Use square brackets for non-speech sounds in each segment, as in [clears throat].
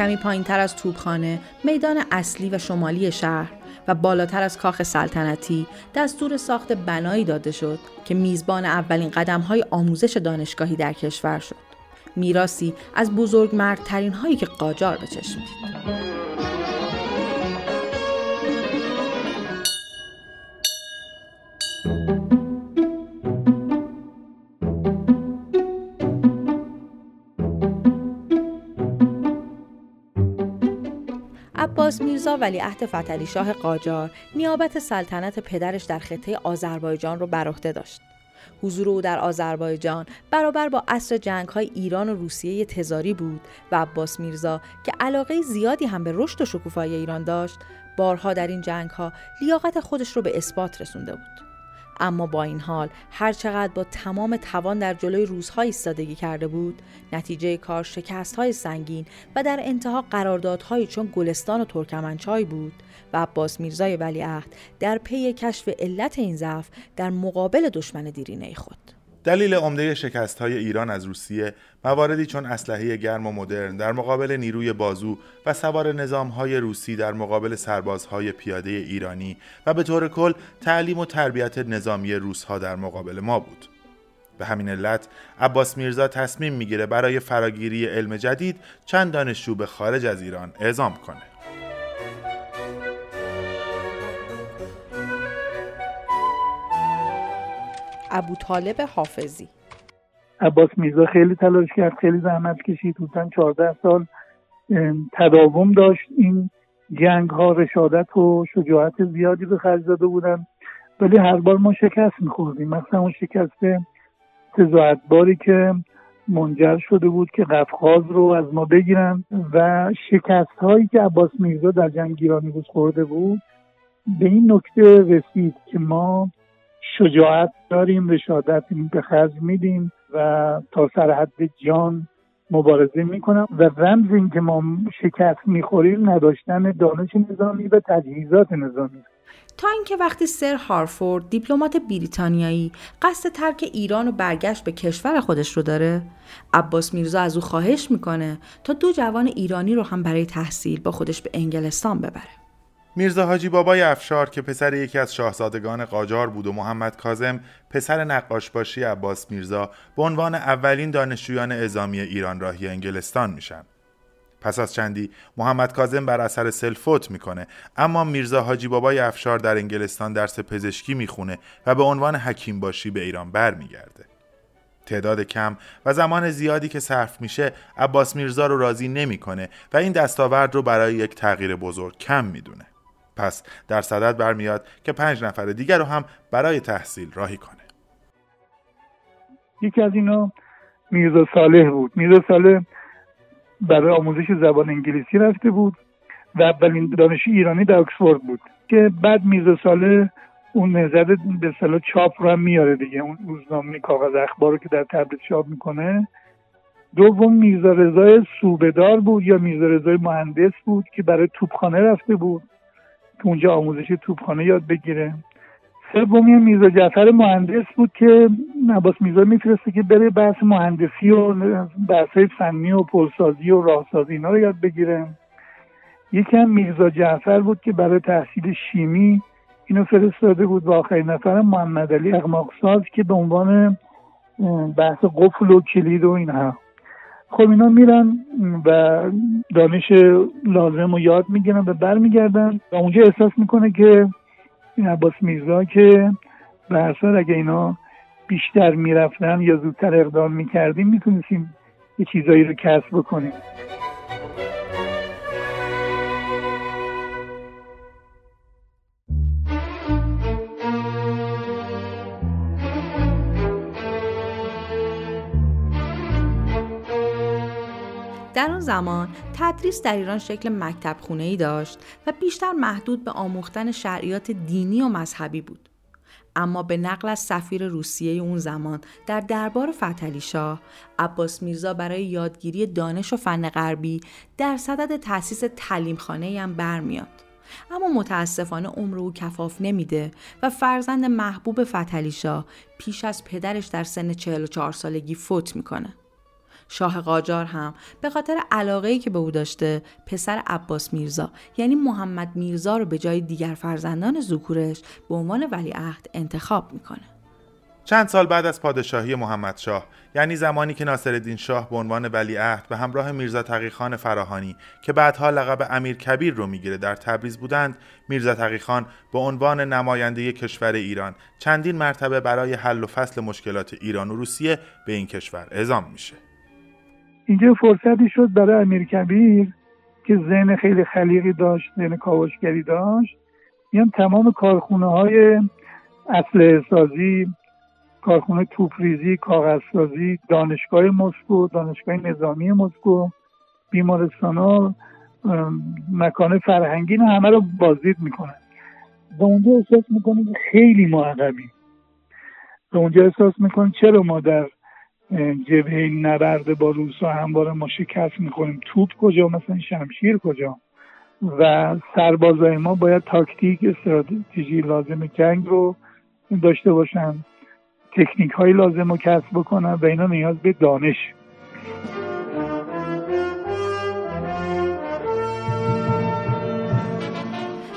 کمی پایین تر از توبخانه میدان اصلی و شمالی شهر و بالاتر از کاخ سلطنتی دستور ساخت بنایی داده شد که میزبان اولین قدم های آموزش دانشگاهی در کشور شد. میراسی از بزرگ مردترین هایی که قاجار به چشم دید. عباس میرزا ولیعهد فتلی شاه قاجار نیابت سلطنت پدرش در خطه آذربایجان رو بر داشت. حضور او در آذربایجان برابر با عصر جنگ های ایران و روسیه تزاری بود و عباس میرزا که علاقه زیادی هم به رشد و شکوفایی ایران داشت بارها در این جنگ ها لیاقت خودش رو به اثبات رسونده بود. اما با این حال هر چقدر با تمام توان در جلوی روزها ایستادگی کرده بود نتیجه کار شکست های سنگین و در انتها قراردادهایی چون گلستان و ترکمنچای بود و عباس میرزای ولیعهد در پی کشف علت این ضعف در مقابل دشمن دیرینه خود. دلیل عمده شکست های ایران از روسیه مواردی چون اسلحه گرم و مدرن در مقابل نیروی بازو و سوار نظام های روسی در مقابل سربازهای پیاده ایرانی و به طور کل تعلیم و تربیت نظامی روسها در مقابل ما بود. به همین علت عباس میرزا تصمیم می‌گیره برای فراگیری علم جدید چند دانشجو به خارج از ایران اعزام کنه. ابو طالب حافظی. عباس میرزا خیلی تلاش کرد خیلی زحمت کشید. حدودا 14 سال تداوم داشت. این جنگ ها رشادت و شجاعت زیادی به خرج داده بودن. ولی هر بار ما شکست میخوردیم. مثلا اون شکست باری که منجر شده بود که قفقاز رو از ما بگیرن و شکست هایی که عباس میرزا در جنگ ایرانی روز خورده بود به این نکته رسید که ما شجاعت داریم رشادت به خرج میدیم و تا سر حد جان مبارزه می‌کنم و رمز این که ما شکست می‌خوریم نداشتن دانش نظامی و تجهیزات نظامی. تا اینکه وقتی سر هارفورد دیپلمات بریتانیایی قصد ترک ایران و برگشت به کشور خودش رو داره عباس میرزا از او خواهش می‌کنه تا دو جوان ایرانی رو هم برای تحصیل با خودش به انگلستان ببره. میرزا حاجی بابای افشار که پسر یکی از شاهزادگان قاجار بود و محمد کازم پسر نقاش باشی عباس میرزا به عنوان اولین دانشجویان اعزامی ایران راهی انگلستان میشن. پس از چندی محمد کازم بر اثر سل فوت می‌کنه اما میرزا حاجی بابای افشار در انگلستان درس پزشکی می‌خونه و به عنوان حکیم باشی به ایران برمیگرده. تعداد کم و زمان زیادی که صرف میشه عباس میرزا رو راضی نمی‌کنه و این دستاورد رو برای یک تغییر بزرگ کم می‌دونه. پس در صدد برمیاد که پنج نفر دیگر رو هم برای تحصیل راهی کنه. یکی از اینا میرزا صالح بود. میرزا صالح برای آموزش زبان انگلیسی رفته بود و اولین دانشی ایرانی در اکسفورد بود که بعد میرزا صالح اون نظر به صلاح چاپ رو هم میاره دیگه. اون روزنامه کاغذ اخبار رو که در تبریز چاپ می‌کنه. دوم میرزا رضای سوبدار بود یا میرزا رضای مهندس بود که برای توپخانه رفته بود. که اونجا آموزش توپخانه یاد بگیره. سومی میرزا جعفر مهندس بود که نباس میرزا میفرسته که بره بحث مهندسی و بحث فنی و پلسازی و راهسازی اینا رو یاد بگیره. یکی هم میرزا جعفر بود که برای تحصیل شیمی اینو فرستاده بود و آخرین نفر محمد علی اقماقساز که به عنوان بحث قفل و کلید و اینها. خب اینا میرن و دانش لازم رو یاد می‌گیرن و برمیگردن و اونجا احساس می‌کنه که این عباس میرزا که به اگه اینا بیشتر می‌رفتن یا زودتر اقدام می‌کردیم می‌تونستیم یه چیزایی رو کسب بکنیم. در آن زمان تدریس در ایران شکل مکتب خونه ای داشت و بیشتر محدود به آموختن شرعیات دینی و مذهبی بود. اما به نقل از سفیر روسیه اون زمان در دربار فتلی شاه عباس میرزا برای یادگیری دانش و فن غربی در صدد تأسیس تعلیم خانه هم برمیاد. اما متاسفانه عمر او کفاف نمیده و فرزند محبوب فتلی شاه پیش از پدرش در سن 44 سالگی فوت می‌کنه. شاه قاجار هم به خاطر علاقه‌ای که به او داشته پسر عباس میرزا یعنی محمد میرزا رو به جای دیگر فرزندان زکورش به عنوان ولیعهد انتخاب می‌کنه. چند سال بعد از پادشاهی محمد شاه یعنی زمانی که ناصرالدین شاه به عنوان ولیعهد به همراه میرزا تقیخان فراهانی که بعدها لقب امیر کبیر رو می‌گیره در تبریز بودند میرزا تقیخان به عنوان نماینده کشور ایران چندین مرتبه برای حل و فصل مشکلات ایران و روسیه به این کشور اعزام میشه اینجا فرصتی شد برای امیر کبیر که ذهن خیلی خلیقی داشت ذهن کاوشگری داشت. میان تمام کارخونه های اصل سازی کارخونه توپریزی کاغذسازی دانشگاه مسکو دانشگاه نظامی مسکو بیمارستان ها مکان فرهنگی همه رو بازدید می‌کنن. و اونجا احساس می‌کنه که خیلی ما عقبیم. و اونجا احساس می‌کنه چرا ما در جبهه نبرد با روسا همواره ما شکست می‌کنیم توپ کجا؟ مثلا شمشیر کجا؟ و سربازای ما باید تاکتیک استراتژی لازم جنگ رو داشته باشن. تکنیک های لازم رو کسب بکنن و اینا نیاز به دانش.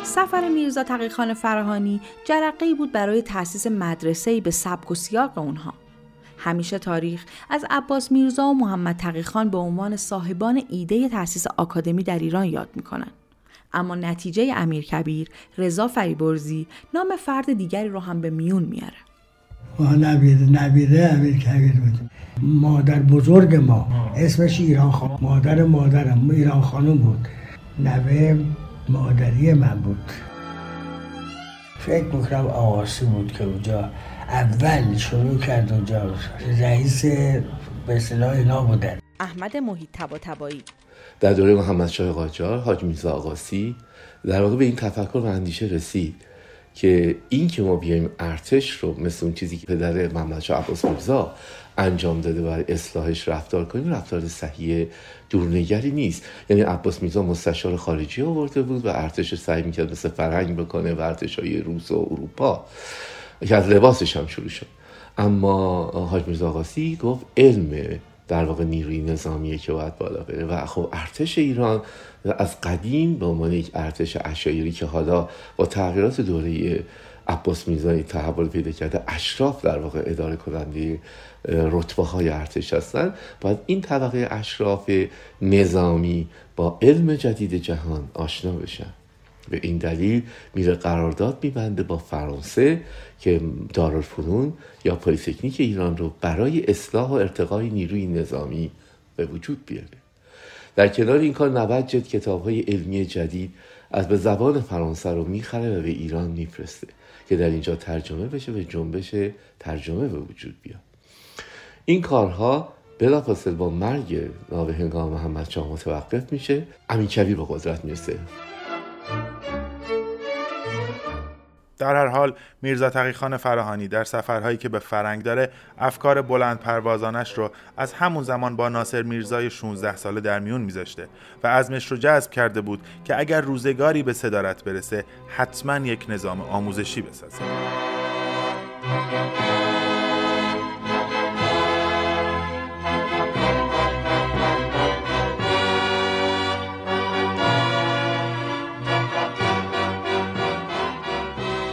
سفر میرزا تقیخان فرهانی جرقه بود برای تأسیس مدرسه به سبک و سیاق اونها. همیشه تاریخ. از عباس میرزا و محمد تقیخان به عنوان صاحبان ایده تأسیس آکادمی در ایران یاد می‌کنن. اما نتیجه امیر کبیر رضا فریبرزی نام فرد دیگری رو هم به میون میاره. ما نبیره نبیره امیر کبیر بود. مادر بزرگ ما. اسمش ایران خانم مادر مادرم ایران خانم بود. نوه مادری من بود. فکر می‌کنم آقاسی بود که اونجا اول شروع کرد اونجا. رئیس به اصطلاح اینا بودن. احمد محیط تبا تبایی در دوره محمد شاه قاجار حاج میرزا آقاسی در واقع به این تفکر و اندیشه رسید که این که ما بیایم ارتش رو مثل اون چیزی که پدر محمد شاه عباس میرزا انجام داده و اصلاحش رفتار کنیم رفتار صحیح دورنگری نیست. یعنی عباس میرزا مستشار خارجی آورده بود و ارتش سعی می‌کرد مثل فرهنگ بکنه و ارتش های روس و اروپا. که از لباسش هم شروع شد. اما حاج میرزا آقاسی گفت علم در واقع نیروی نظامیه که باید بالا بره. و خب ارتش ایران از قدیم به عنوان یک ارتش اشایری که حالا با تغییرات دوره عباس میرزایی تحول پیدا کرده اشراف در واقع اداره کننده رتبه های ارتش هستن. باید این طبقه اشراف نظامی با علم جدید جهان آشنا بشن. به این دلیل میره قرارداد میبنده با فرانسه که دارالفنون یا پلیتکنیک ایران رو برای اصلاح و ارتقای نیروی نظامی به وجود بیاره. در کنار این کار 90 جلد کتاب های علمی جدید از به زبان فرانسه رو می‌خره و به ایران میفرسته که در اینجا ترجمه بشه و جنبش ترجمه به وجود بیاد. این کارها بلافاصله با مرگ هنگام محمد شاه متوقف میشه. امین کبیر به قدرت می‌رسه. در هر حال میرزا تقیخان فراهانی در سفرهایی که به فرنگ داره افکار بلند پروازانش رو از همون زمان با ناصر میرزای 16 ساله در میون میذاشته و ازمش رو جذب کرده بود که اگر روزگاری به صدارت برسه حتما یک نظام آموزشی بسازه.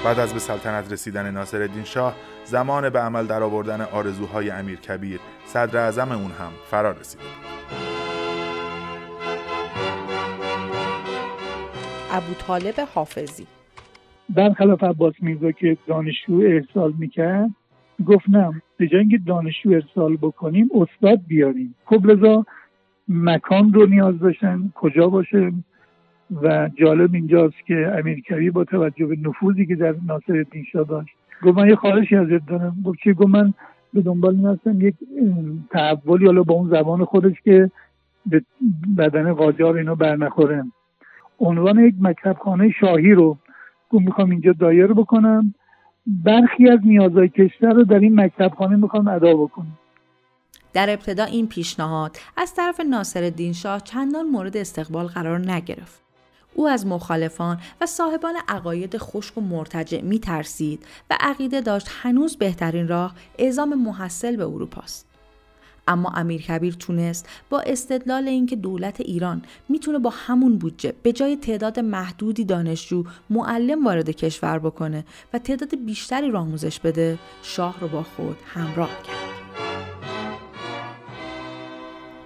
بعد از به سلطنت رسیدن ناصرالدین شاه زمان به عمل درآوردن آرزوهای امیر کبیر صدر اعظم اون هم فرا رسیده ابو طالب حافظی. برخلاف عباس میرزا که دانشجو ارسال می‌کرد گفت نه به اینکه دانشجو ارسال بکنیم استاد بیاریم. خب لذا مکان رو نیاز داشتن کجا باشه؟ و جالب اینجاست که امیرکبی با توجه به نفوذی که در ناصر شاه داشت گفت من یه خواهشی ازت دارم. گفت چی؟ گفت من به دنبال این هستم یک تحولی حالا با اون زبان خودش که به بدن قاجار اینو برنخوره عنوان یک مکتب خانه شاهی رو گفت می‌خوام اینجا دایر بکنم. برخی از نیازهای کشور رو در این مکتب خانه می‌خوام ادا بکنم. در ابتدا این پیشنهاد از طرف ناصر شاه چندان مورد استقبال قرار نگرفت. او از مخالفان و صاحبان عقاید خشک و مرتجع می ترسید و عقیده داشت هنوز بهترین راه اعزام محصل به اروپاست. اما امیر کبیر تونست با استدلال اینکه دولت ایران می‌تونه با همون بودجه به جای تعداد محدودی دانشجو معلم وارد کشور بکنه و تعداد بیشتری را آموزش بده شاه رو با خود همراه کرد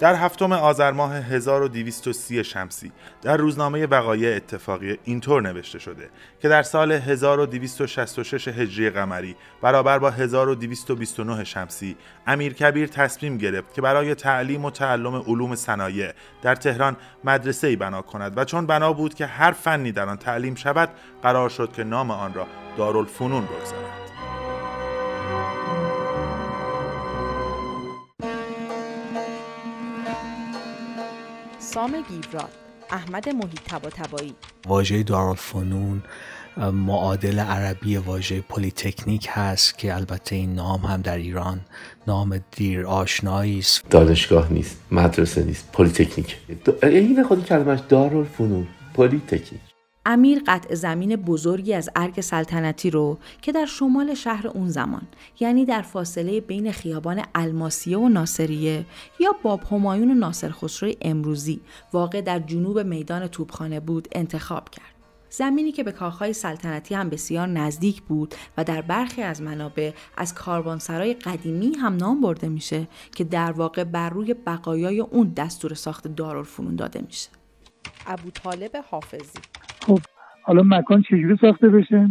در هفتم آذر ماه 1230 شمسی در روزنامه وقایع اتفاقی اینطور نوشته شده که در سال 1266 هجری قمری برابر با 1229 شمسی امیر کبیر تصمیم گرفت که برای تعلیم و تعلم علوم صنایع در تهران مدرسه ای بنا کند و چون بنا بود که هر فنی در آن تعلیم شود قرار شد که نام آن را دارالفنون بگذارد. سام گیوراد احمد محیط تبا تبایی واژه دارالفنون معادل عربی واژه پلیتکنیک هست که البته این نام هم در ایران نام دیر آشنایی است. دانشگاه نیست مدرسه نیست پلیتکنیک. این خود کلمه‌ش دارالفنون پلیتکنیک. امیر قطعه زمین بزرگی از ارگ سلطنتی رو که در شمال شهر اون زمان یعنی در فاصله بین خیابان الماسیه و ناصریه یا باب همایون و ناصر خسرو امروزی واقع در جنوب میدان توبخانه بود انتخاب کرد. زمینی که به کاخهای سلطنتی هم بسیار نزدیک بود و در برخی از منابع از کاروانسرای قدیمی هم نام برده میشه که در واقع بر روی بقایای اون دستور ساخت دارالفنون داده میشه. ابو طالب حافظی خب حالا مکان چجوری ساخته بشه؟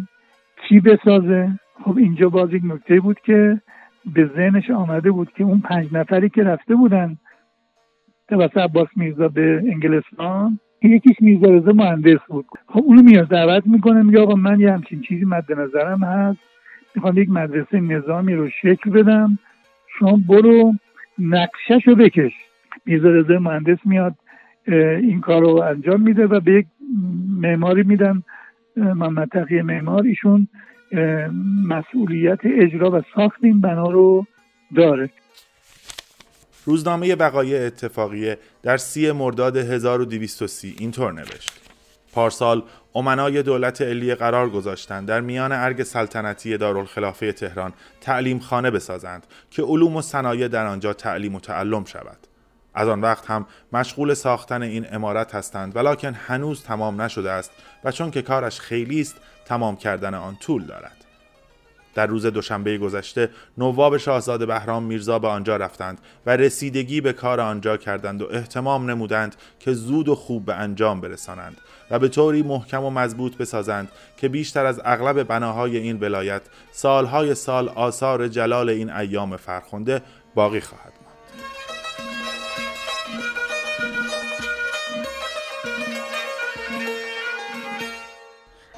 چی بسازه؟ خب اینجا باز یک نکته بود که به ذهنش آمده بود که اون پنج نفری که رفته بودن توسط عباس میرزا به انگلستان یکیش میرزا رضا مهندس بود. خب اونو میاد دعوت می‌کنه میگه آقا من یه همچین چیزی مد نظرم هست. می‌خوام یک مدرسه نظامی رو شکل بدم. شما برو نقشش رو بکش. میرزا رضا مهندس میاد این کار رو انجام میده و به یک معماری میدن محمد تقیه معمار مسئولیت اجرا و ساخت این بنا رو داره. روزنامه وقایع اتفاقیه در سی مرداد 1230 اینطور نوشت. پارسال امنای دولت علیه قرار گذاشتند در میان ارگ سلطنتی دارالخلافه تهران تعلیم خانه بسازند که علوم و صنایع در آنجا تعلیم و تعلم شود. از آن وقت هم مشغول ساختن این امارت هستند ولیکن هنوز تمام نشده است و چون که کارش خیلی است تمام کردن آن طول دارد. در روز دوشنبه گذشته نواب شاهزاده بهرام میرزا به آنجا رفتند و رسیدگی به کار آنجا کردند و احتمام نمودند که زود و خوب به انجام برسانند و به طوری محکم و مضبوط بسازند که بیشتر از اغلب بناهای این ولایت سالهای سال آثار جلال این ایام فرخنده باقی خواهد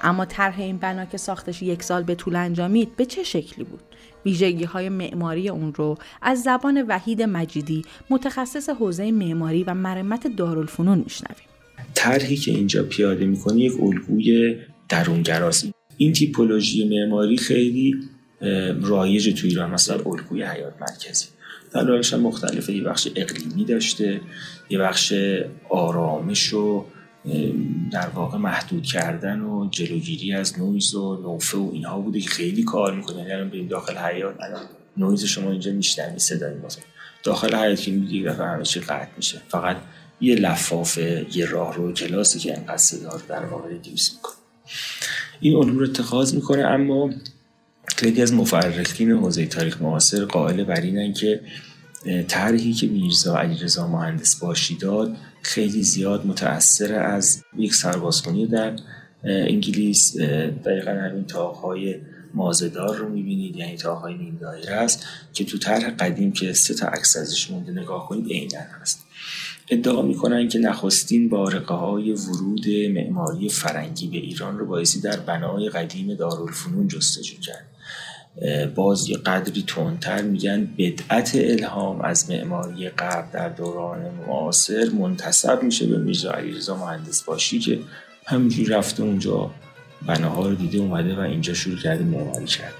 اما طرح این بنا که ساختش یک سال به طول انجامید به چه شکلی بود؟ ویژگی های معماری اون رو از زبان وحید مجیدی متخصص حوزه معماری و مرمت دارالفنون میشنویم. طرحی که اینجا پیاده می‌کنه یک الگوی درونگراست این تیپولوژی معماری خیلی رایج تو ایران مثلا الگوی حیات مرکزی. هم مختلفه یه بخش اقلیمی داشته یه بخش آرامش و در واقع محدود کردن و جلوگیری از نویز و نوفه و اینها بوده که خیلی کار می‌کنه. یعنی الان بریم داخل حیاط الان نویز شما اینجا میشنوی صدای مثلا داخل حیاط که میای یه دفعه همه چی قطع میشه. فقط یه لفافه یه راهرو کلاسی که انقدر صدا رو در واقع reduce می‌کنه. این علوم رو اتخاذ می‌کنه اما خیلی از مورخین حوزه تاریخ معاصر قائل بر اینن که طرحی که میرزا علیرضا مهندس باشی داد خیلی زیاد متأثر از یک سربازخونی در انگلیس. دقیقا همین تاقهای مازدار رو می‌بینید یعنی تاقهای نیم دایره است که تو طرح قدیم که سه تا عکس ازش مونده نگاه کنید عینا هست. ادعا می‌کنن که نخستین بارقه های ورود معماری فرنگی به ایران رو بایستی در بنای قدیم دارالفنون جستجو کرد. باز یه قدری تندتر میگن بدعت الهام از معماری غرب در دوران معاصر منتصب میشه به میرزا علیرضا مهندس باشی که همینجوری رفته اونجا بناها رو دیده اومده و اینجا شروع کرده معماری کرد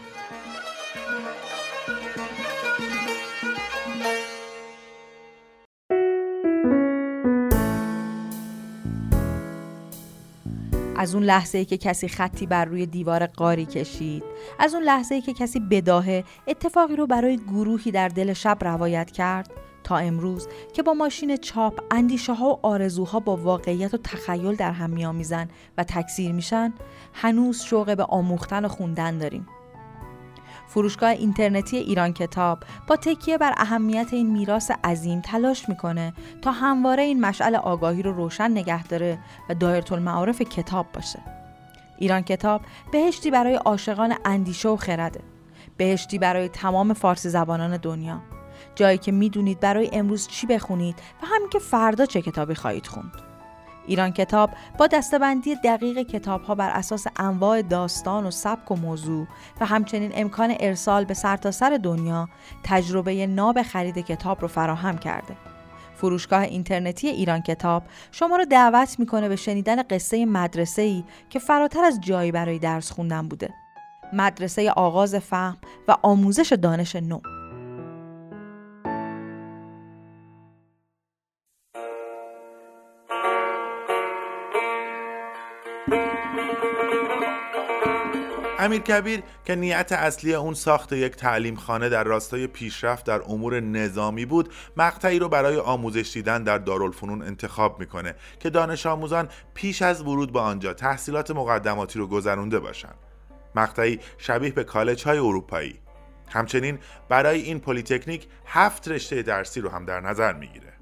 از اون لحظه ای که کسی خطی بر روی دیوار قاری کشید از اون لحظه ای که کسی بداهه اتفاقی رو برای گروهی در دل شب روایت کرد تا امروز که با ماشین چاپ اندیشه ها و آرزوها با واقعیت و تخیل در هم میآمیزن و تکثیر میشن هنوز شوق به آموختن و خوندن داریم. فروشگاه اینترنتی ایران کتاب با تکیه بر اهمیت این میراث عظیم تلاش می‌کنه تا همواره این مشعل آگاهی رو روشن نگه داره و دایره المعارف کتاب باشه. ایران کتاب بهشتی برای عاشقان اندیشه و خرده. بهشتی برای تمام فارسی زبانان دنیا. جایی که می‌دونید برای امروز چی بخونید و همین که فردا چه کتابی خواهید خوند. ایران کتاب با دستبندی دقیق کتاب ها بر اساس انواع داستان و سبک و موضوع و همچنین امکان ارسال به سرتاسر سر دنیا تجربه ناب خرید کتاب رو فراهم کرده. فروشگاه اینترنتی ایران کتاب شما رو دعوت می‌کنه به شنیدن قصه مدرسه ای که فراتر از جایی برای درس خوندن بوده. مدرسه آغاز فهم و آموزش دانش نو. امیر کبیر که نیت اصلی اون ساخت یک تعلیم خانه در راستای پیشرفت در امور نظامی بود مقطعی رو برای آموزش دیدن در دارالفنون انتخاب می‌کنه که دانش آموزان پیش از ورود به آنجا تحصیلات مقدماتی رو گذرونده باشند مقطعی شبیه به کالج های اروپایی. همچنین برای این پلیتکنیک هفت رشته درسی رو هم در نظر می‌گیره.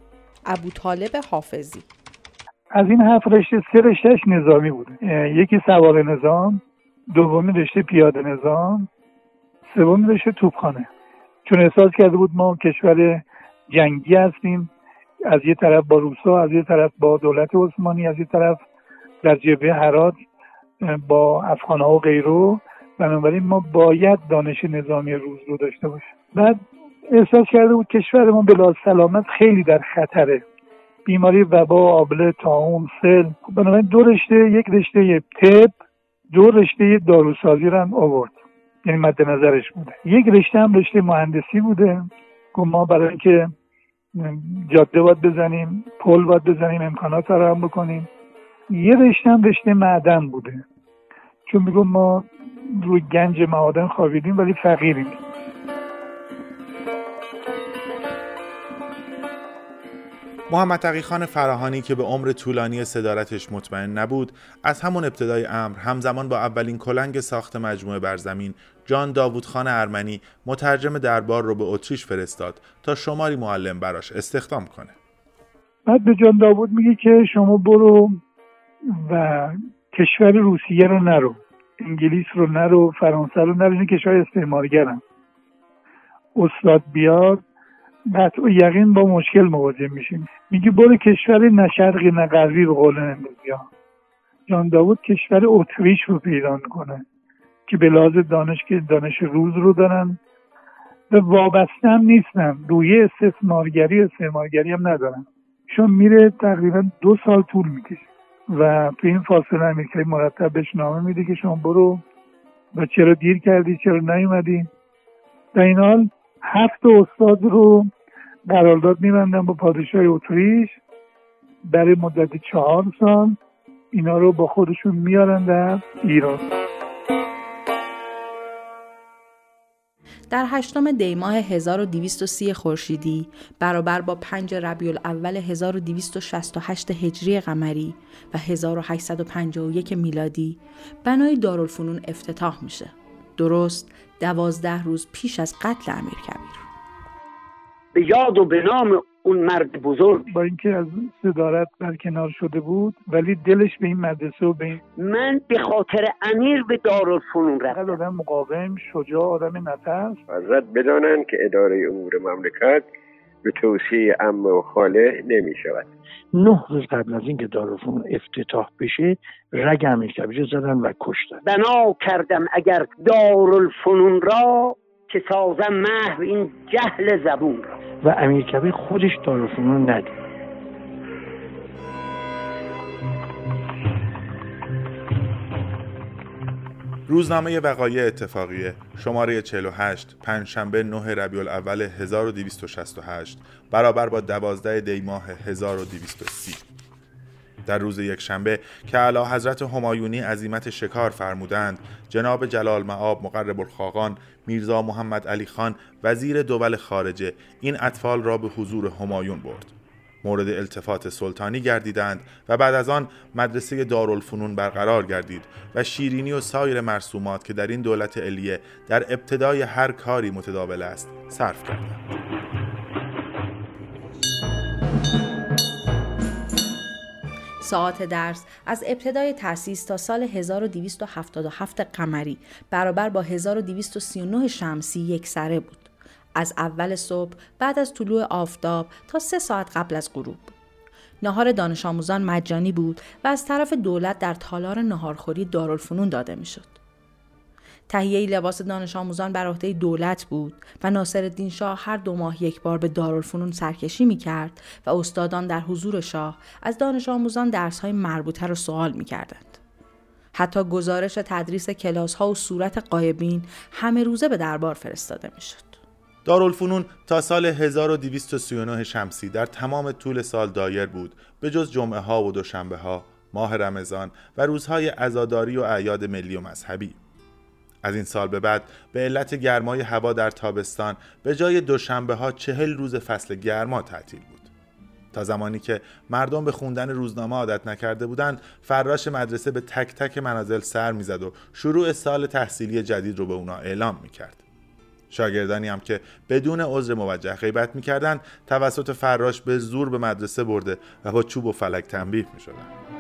ابو طالب حافظی. از این هفت رشته سه رشته‌ش نظامی بود یکی سوار نظام دومی رشته پیاده نظام سومی رشته توپخانه. چون احساس کرده بود ما کشور جنگی هستیم از یه طرف با روسا از یه طرف با دولت عثمانی از یه طرف در جبهه هرات با افغانها و غیره. بنابراین ما باید دانش نظامی روز رو داشته باشیم. بعد احساس کرده بود کشور ما بلا سلامت خیلی در خطره. بیماری وبا آبله تاون سل. بنابراین دو رشته یک رشته تب دو رشته داروسازی رو هم آورد. یعنی مد نظرش بوده. یک رشته هم رشته مهندسی بوده گفت ما برای اینکه جاده باید بزنیم پل باید بزنیم امکانات فراهم بکنیم. یه رشته هم رشته معدن بوده. چون میگم ما روی گنج معادن خوابیدیم ولی فقیریم. محمد تقی خان فراهانی که به عمر طولانی صدارتش مطمئن نبود از همون ابتدای امر همزمان با اولین کلنگ ساخت مجموعه برزمین جان داوود خان ارمنی مترجم دربار رو به اتریش فرستاد تا شماری معلم براش استخدام کنه. بعد به جان داوود میگه که شما برو و کشور روسیه رو نرو انگلیس رو نرو فرانسه رو نرو این کشور استعمارگرن. استاد بیاد قطع یقین با مشکل مواجه میشیم. میگه برو کشور نه شرقی نه غربی به قول ها جان داود کشور اتریش رو پیدا کنه که به لحاظ دانش که دانش روز رو دارن. و وابسته هم نیستن. روی استثمارگری استعمارگری هم ندارن. چون میره تقریبا دو سال طول می‌کشه. و تو این فاصله امریکایی مرتب بهش نامه میده که شما برو. و چرا دیر کردی؟ چرا نیومدی؟ در این حال هفت استاد رو قرارداد میبندن با پادشاه اتریش برای مدت چهار سال اینا رو با خودشون میارن در ایران در هشتم دیماه 1230 خورشیدی برابر با 5 ربیع الاول 1268 هجری قمری و 1851 میلادی بنای دارالفنون افتتاح میشه. درست دوازده روز پیش از قتل امیر کبیر. به یاد و به نام اون مرد بزرگ. با اینکه از صدارت برکنار شده بود ولی دلش به این مدرسه و به این من به خاطر امیر به دارالفنون رفتم. آدم مقاوم شجاع آدم نفس. حضرت بدانند که اداره امور مملکت به توصیه ام و خاله نمی شود نه روز قبل از اینکه دارالفنون افتتاح بشه رگ امیرکبیر زدن و کشتن. بنا کردم اگر دارالفنون را که سازم محو این جهل زبون را. و امیرکبیر خودش دارالفنون ندید. روزنامه وقایع اتفاقیه شماره 48 پنجشنبه 9 ربیع الاول 1268 برابر با 12 دی ماه 1230 در روز یک شنبه که علا حضرت همایونی عظیمت شکار فرمودند جناب جلال معاب مقرب الخاقان میرزا محمد علی خان وزیر دول خارجه این اطفال را به حضور همایون برد. مورد التفات سلطانی گردیدند و بعد از آن مدرسه دارالفنون برقرار گردید و شیرینی و سایر مرسومات که در این دولت علیه در ابتدای هر کاری متداول است صرف کردند ساعت درس از ابتدای تأسیس تا سال 1277 قمری برابر با 1239 شمسی یک سره بود. از اول صبح بعد از طلوع آفتاب تا سه ساعت قبل از غروب. نهار دانش آموزان مجانی بود و از طرف دولت در تالار نهارخوری دارالفنون داده می‌شد. تهیه لباس دانش آموزان بر عهده دولت بود و ناصرالدین شاه هر دو ماه یک بار به دارالفنون سرکشی می کرد و استادان در حضور شاه از دانش آموزان درس های مربوطه را سوال می کردند. حتی گزارش تدریس کلاس ها و صورت قایبین همه روزه به دربار فرستاده می شد. دارالفنون تا سال 1239 شمسی در تمام طول سال دایر بود. به جز جمعه ها و دوشنبه ها ماه رمضان و روزهای عزاداری و اعیاد ملی و مذهبی. از این سال به بعد به علت گرمای هوا در تابستان به جای دوشنبه ها چهل روز فصل گرما تعطیل بود. تا زمانی که مردم به خوندن روزنامه عادت نکرده بودند فراش مدرسه به تک تک منازل سر می‌زد و شروع سال تحصیلی جدید رو به اونا اعلام می‌کرد. شاگردانی هم که بدون عذر موجه غیبت می‌کردند توسط فراش به زور به مدرسه برده و با چوب و فلک تنبیه می‌شدند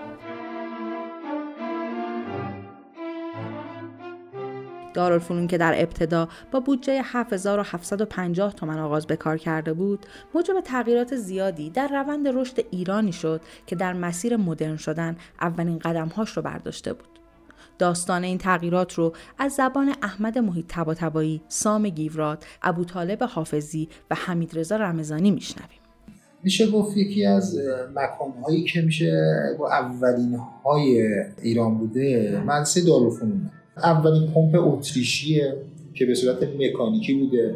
دارالفنون که در ابتدا با بودجه 7750 تومن آغاز به کار کرده بود موجب تغییرات زیادی در روند رشد ایرانی شد که در مسیر مدرن شدن اولین قدمهاش رو برداشته بود. داستان این تغییرات رو از زبان احمد محیط تباتبایی، سام گیورات، ابو طالب حافظی و حمید رضا رمضانی میشنویم. میشه گفت یکی از مکانهایی که میشه اولین های ایران بوده مدرسه دارالفنونه اولین پمپ اتریشیه که به صورت مکانیکی بوده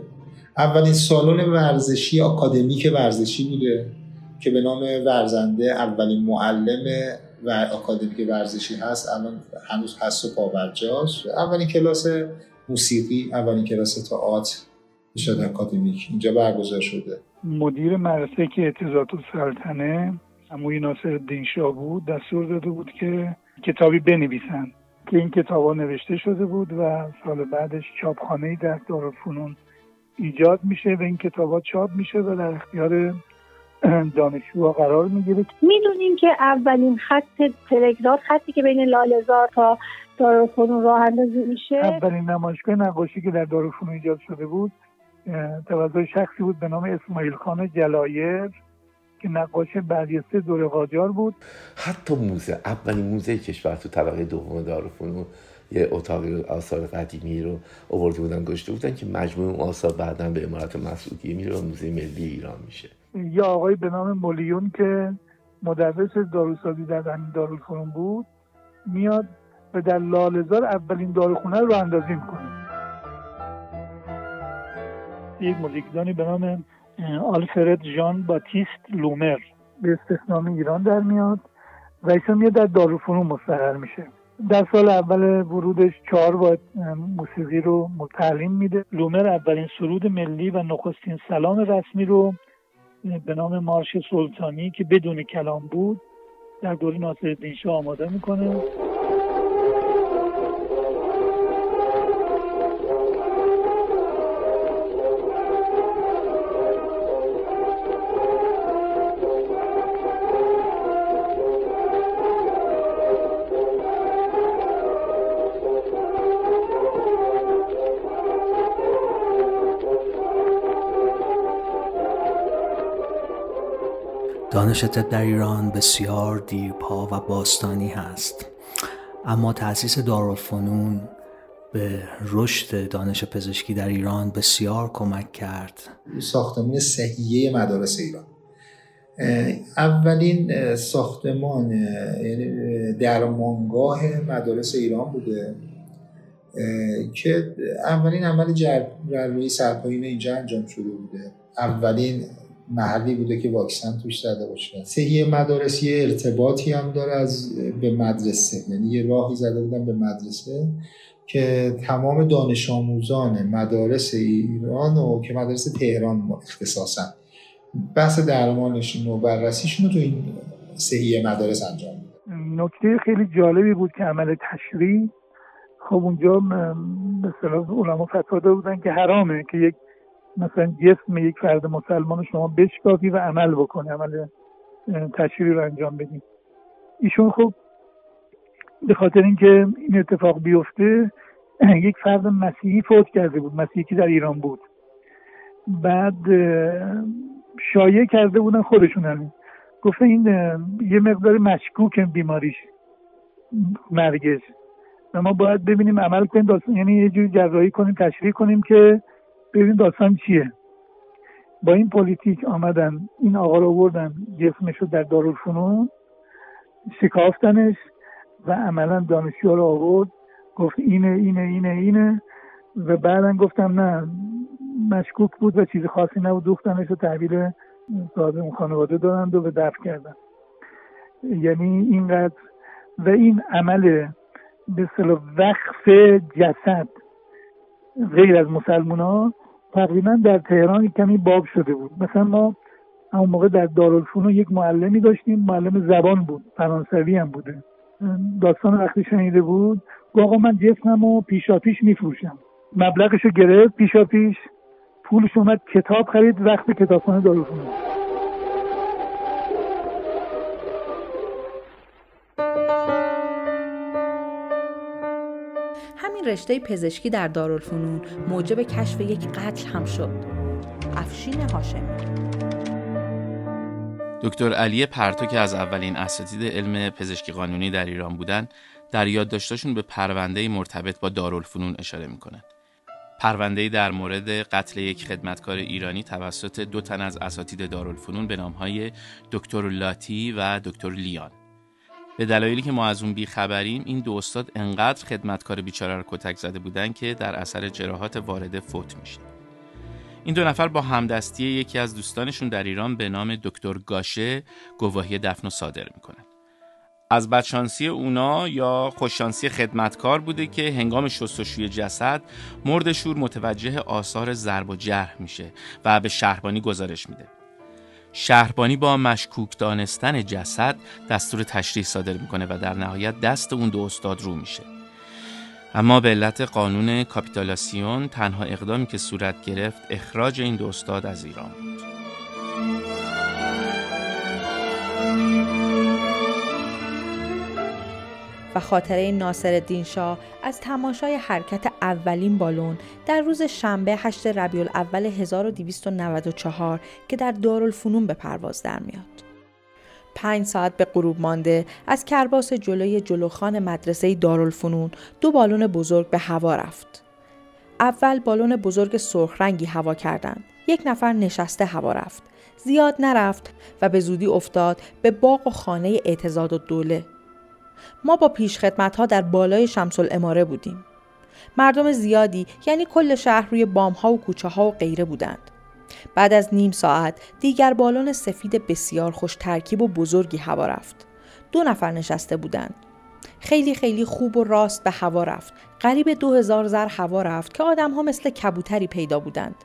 اولین سالن ورزشی آکادمیک ورزشی بوده که به نام ورزنده اولین معلم و آکادمیک ورزشی هست الان هنوز هست و پاورجاست اولین کلاس موسیقی اولین کلاس تئاتر شده اکادمیک اینجا برگزار شده. مدیر مدرسه که اعتزاد السلطنه عموی ناصر الدین شاه بود دستور داده بود که کتابی بنویسن که این کتاب نوشته شده بود و سال بعدش چاپخانه در دارالفنون ایجاد میشه و این کتابات چاپ میشه و در اختیار دانشجوها قرار می‌گیره می‌دونیم که اولین خط تلگراف خطی که بین لالزار تا دارالفنون راه اندازی میشه. اولین نمایشگاه نقاشی که در دارالفنون ایجاد شده بود توسط شخصی بود به نام اسماعیل خان جلایر که نقاش برجسته دور قاجار بود. حتی موزه اولین موزه کشور تو طبقه دوم دارالفنون یه اتاق آثار قدیمی رو آورده بودن گشته بودن که مجموع اون آثار بعدا به امارت مسعودیه میره و موزه ملی ایران میشه. یا آقای به نام ملیون که مدرس داروسازی در همین دارالفنون بود میاد و در لالزار اولین داروخونه رو اندازی می‌کنه. یک موزیکدانی به نام آلفرد ژان باتیست لومر به استخدام ایران در میاد و ایشون میاد در داروفنون مستقر میشه. در سال اول ورودش چهار با موسیقی رو تعلیم میده. لومر اولین سرود ملی و نخستین سلام رسمی رو به نام مارش سلطانی که بدون کلام بود در دوره ناصرالدین شاه آماده می‌کنه. دانش طب در ایران بسیار دیرپا و باستانی هست. اما تأسیس دارالفنون به رشد دانش پزشکی در ایران بسیار کمک کرد. ساختمان صحیحه مدارس ایران. اولین ساختمان یعنی درمانگاه مدارس ایران بوده که اولین عمل جراحی سرپایین اینجا انجام شده بوده. اولین محلی بوده که واکسن توش زده باشه. صحیح مدارس ارتباطی هم داره از به مدرسه. یعنی یه راهی زده بودن به مدرسه که تمام دانش آموزان مدارس ایران و که مدارس تهران اختصاصا. بحث درمانشون و بررسیشون رو تو این صحیح مدارس انجام نکته خیلی جالبی بود که عمل تشریح. خب اونجا به صلاح علما فتوا بودن که حرامه که یک مثلا جسم یک فرد مسلمان شما بشکافی و عمل بکنه عمل تشریح رو انجام بدیم ایشون خب به خاطر اینکه این اتفاق بیفته [clears throat] یک فرد مسیحی فوت کرده بود مسیحی که در ایران بود. بعد شایع کرده بودن خودشون همین گفته این یه مقدار مشکوک بیماریش مرگش. و ما باید ببینیم عمل کنیم داستان یعنی یه جوری جراحی کنیم تشریح کنیم که ببینیم داستان چیه؟ با این پلیتیک آمدن این آقا رو بردن جسمش رو در دارالفنون شکافتنش و عملا دانشجو رو آورد. گفت اینه اینه اینه اینه. و بعدا گفتم نه مشکوک بود و چیز خاصی نبود. دوختنش رو تحویل صاحب اون خانواده دارند و به دفع کردن. یعنی اینقدر و این عمل به وقف جسد غیر از مسلمان ها تقریبا در تهران کمی باب شده بود. مثلا ما اون موقع در دارالفنون یک معلمی داشتیم معلم زبان بود فرانسوی هم بوده. داستان وقتی شنیده بود آقا من جسمم رو پیشا پیش میفروشم. مبلغش رو گرفت پیشا پیش پولش اومد کتاب خرید وقت کتابخانه دارالفنون. رشته پزشکی در دارالفنون موجب کشف یک قتل هم شد. افشین هاشمی. دکتر علی پرتو که از اولین اساتید علم پزشکی قانونی در ایران بودن در یادداشتاشون به پرونده مرتبط با دارالفنون اشاره می‌کنن پرونده در مورد قتل یک خدمتکار ایرانی توسط دو تن از اساتید دارالفنون به نامهای دکتر لاتی و دکتر لیان. به دلایلی که ما از اون بیخبریم این دو استاد انقدر خدمتکار بیچاره رو کتک زده بودن که در اثر جراحات وارده فوت میشه این دو نفر با همدستی یکی از دوستانشون در ایران به نام دکتر گاشه گواهی دفن و صادر می‌کنن. از بدشانسی اونا یا خوششانسی خدمتکار بوده که هنگام شستشوی جسد مرد شور متوجه آثار ضرب و جرح میشه و به شهربانی گزارش میده. شهربانی با مشکوک دانستن جسد دستور تشریح صادر می‌کنه و در نهایت دست اون دو استاد رو میشه. اما به علت قانون کاپیتالاسیون تنها اقدامی که صورت گرفت اخراج این دو استاد از ایران. و خاطره ناصر شاه از تماشای حرکت اولین بالون در روز شنبه 8 ربیع الاول 1294 که در دارالفنون به پرواز در میاد. پنج ساعت به غروب مانده از کرباس جلوی جلوخان مدرسه دارالفنون دو بالون بزرگ به هوا رفت. اول بالون بزرگ سرخ رنگی هوا کردند. یک نفر نشسته هوا رفت. زیاد نرفت و به زودی افتاد به باغ و خانه اعتزاد و دوله ما با پیشخدمت ها در بالای شمس الاماره بودیم. مردم زیادی یعنی کل شهر روی بام ها و کوچه ها و غیره بودند. بعد از نیم ساعت دیگر بالون سفید بسیار خوش ترکیب و بزرگی هوا رفت. دو نفر نشسته بودند. خیلی خیلی خوب و راست به هوا رفت. قریب دو هزار زر هوا رفت که آدم ها مثل کبوتری پیدا بودند.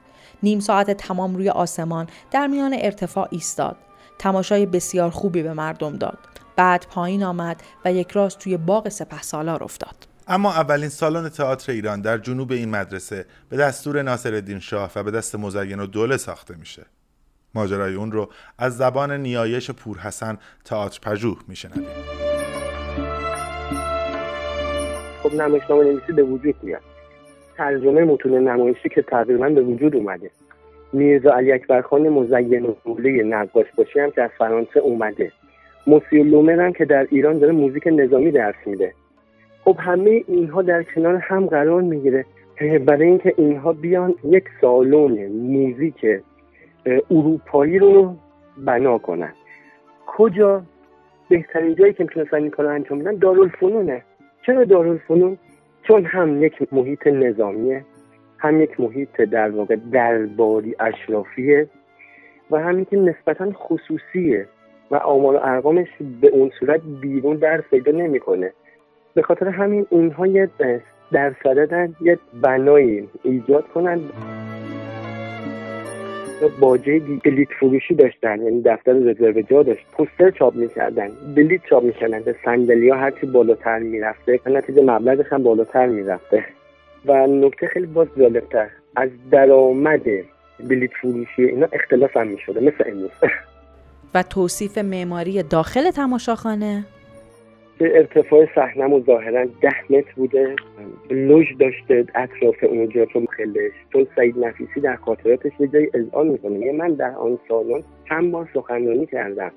نیم ساعت تمام روی آسمان در میان ارتفاع ایستاد. تماشای بسیار خوبی به مردم داد. بعد پایین آمد و یک راست توی باغ سپه سالار افتاد. اما اولین سالن تئاتر ایران در جنوب این مدرسه به دستور ناصرالدین شاه و به دست مزین و دوله ساخته میشه. ماجرای اون رو از زبان نیایش پورحسن تئاتر پژوه میشنویم. خب نمایشنامه نویسی به وجود میاد. ترجمه متون نمایشی که تقریبا به وجود اومده. میرزا علی اکبر خان مزین و دوله نقاش باشی هم که از فرانسه اومده. موسیو لومر هم که در ایران داره موزیک نظامی درس میده. خب همه اینها در کنار هم قرار می‌گیره. برای اینکه اینها بیان یک سالن موزیک اروپایی رو بنا کنن. کجا؟ بهترین جایی که می‌تونستن این کار انجام بدن دارالفنونه. چرا دارالفنون؟ چون هم یک محیط نظامیه هم یک محیط در واقع درباری اشرافیه و همین که نسبتا خصوصیه. و آمار و ارقامش به اون صورت بیرون در پیدا نمی‌کنه. به خاطر همین اونها یه در صددن یه بنایی ایجاد کنن. باجه بلیت فروشی داشتن یعنی دفتر رزرو جا داشت. پوستر چاپ می‌کردن بلیت چاپ می‌کردن. به صندلی ها هرچی بالاتر می‌رفته نتیجه مبلغش هم بالاتر می‌رفته. و نکته خیلی باز جالبتر از درآمد بلیت فروشی اینا اختلاف هم می‌شده مثل امروز. [laughs] و توصیف معماری داخل تماشاخانه؟ ارتفاع صحنه ظاهرا ده متر بوده. لوژ داشته اطراف اونجا تو خلش چون سعید نفیسی در خاطراتش یه جایی اذعان می‌کنه. من در آن سالن چند بار سخنرانی کردم.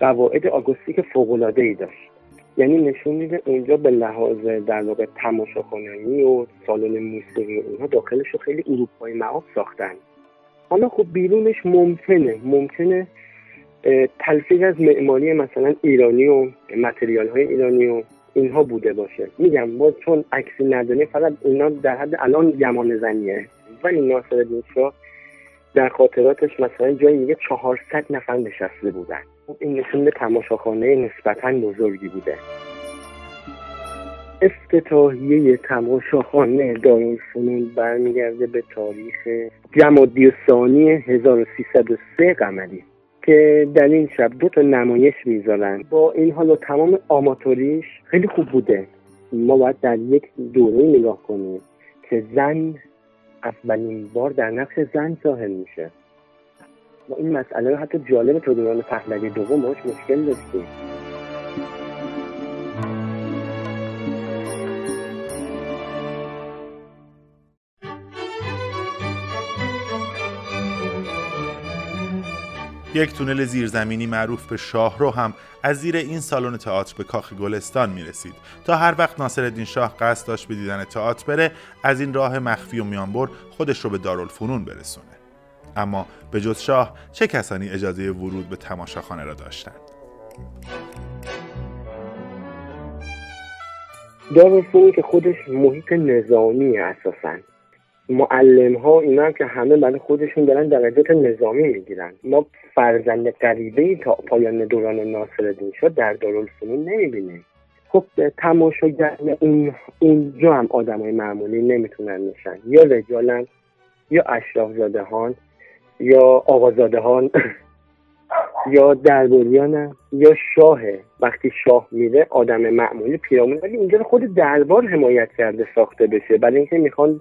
قواعد آگوستیک فوقالعاده ای داشت. یعنی نشون میده اونجا به لحاظ در واقع تماشاخانه‌ای و سالن موسیقی اونها داخلش رو خیلی اروپایی معاب ساختن. حالا خب بیرونش ممکنه. ممکنه تلفیق از معماری مثلا ایرانی و متریال های ایرانی و اینها بوده باشه. میگم باز چون عکسی نداره فقط اینا در حد الان گمان زنیه. ولی ناصر شاه در خاطراتش مثلا جایی میگه 400 نفر نشسته بودن. خب این نشون تماشاخانه نسبتا بزرگی بوده. افتتاحیه تماشاخانه دارالفنون برمیگرده به تاریخ جمادی ثانی 1303 قمری. که در این شب دو تا نمایش می‌ذارن. با این حال و تمام آماتوریش خیلی خوب بوده. ما باید در یک دوره نگاه کنیم که زن اولین بار در نقش زن ظاهر میشه. ما این مسئله رو حتی جالب تو دوران پهلوی دوم باش مشکل داشتیم. یک تونل زیرزمینی معروف به شاهرو هم از زیر این سالن تئاتر به کاخ گلستان می رسید تا هر وقت ناصرالدین شاه قصد داشت به دیدن تئاتر بره از این راه مخفی و میانبر خودش رو به دارالفنون برسونه. اما به جز شاه چه کسانی اجازه ورود به تماشاخانه را داشتند؟ دارالفنون که خودش محیط نظامی اساسا معلم ها اینا که همه برای خودشون دارن درجات نظامی می‌گیرن. ما فرزند غریبه تا پایان دوران ناصر شاه در دارالفنون نمی‌بینیم. خب تماشاگر اون اونجا هم آدمای معمولی نمی‌تونن میشن یا رجالن یا اشرافزاده هان یا آقازاده هان [laughs] یا درباریانه یا شاهه وقتی شاه میره آدم معمولی پیرامون. ولی اینجا خود دربار حمایت کرده ساخته بشه. برای اینکه می‌خوان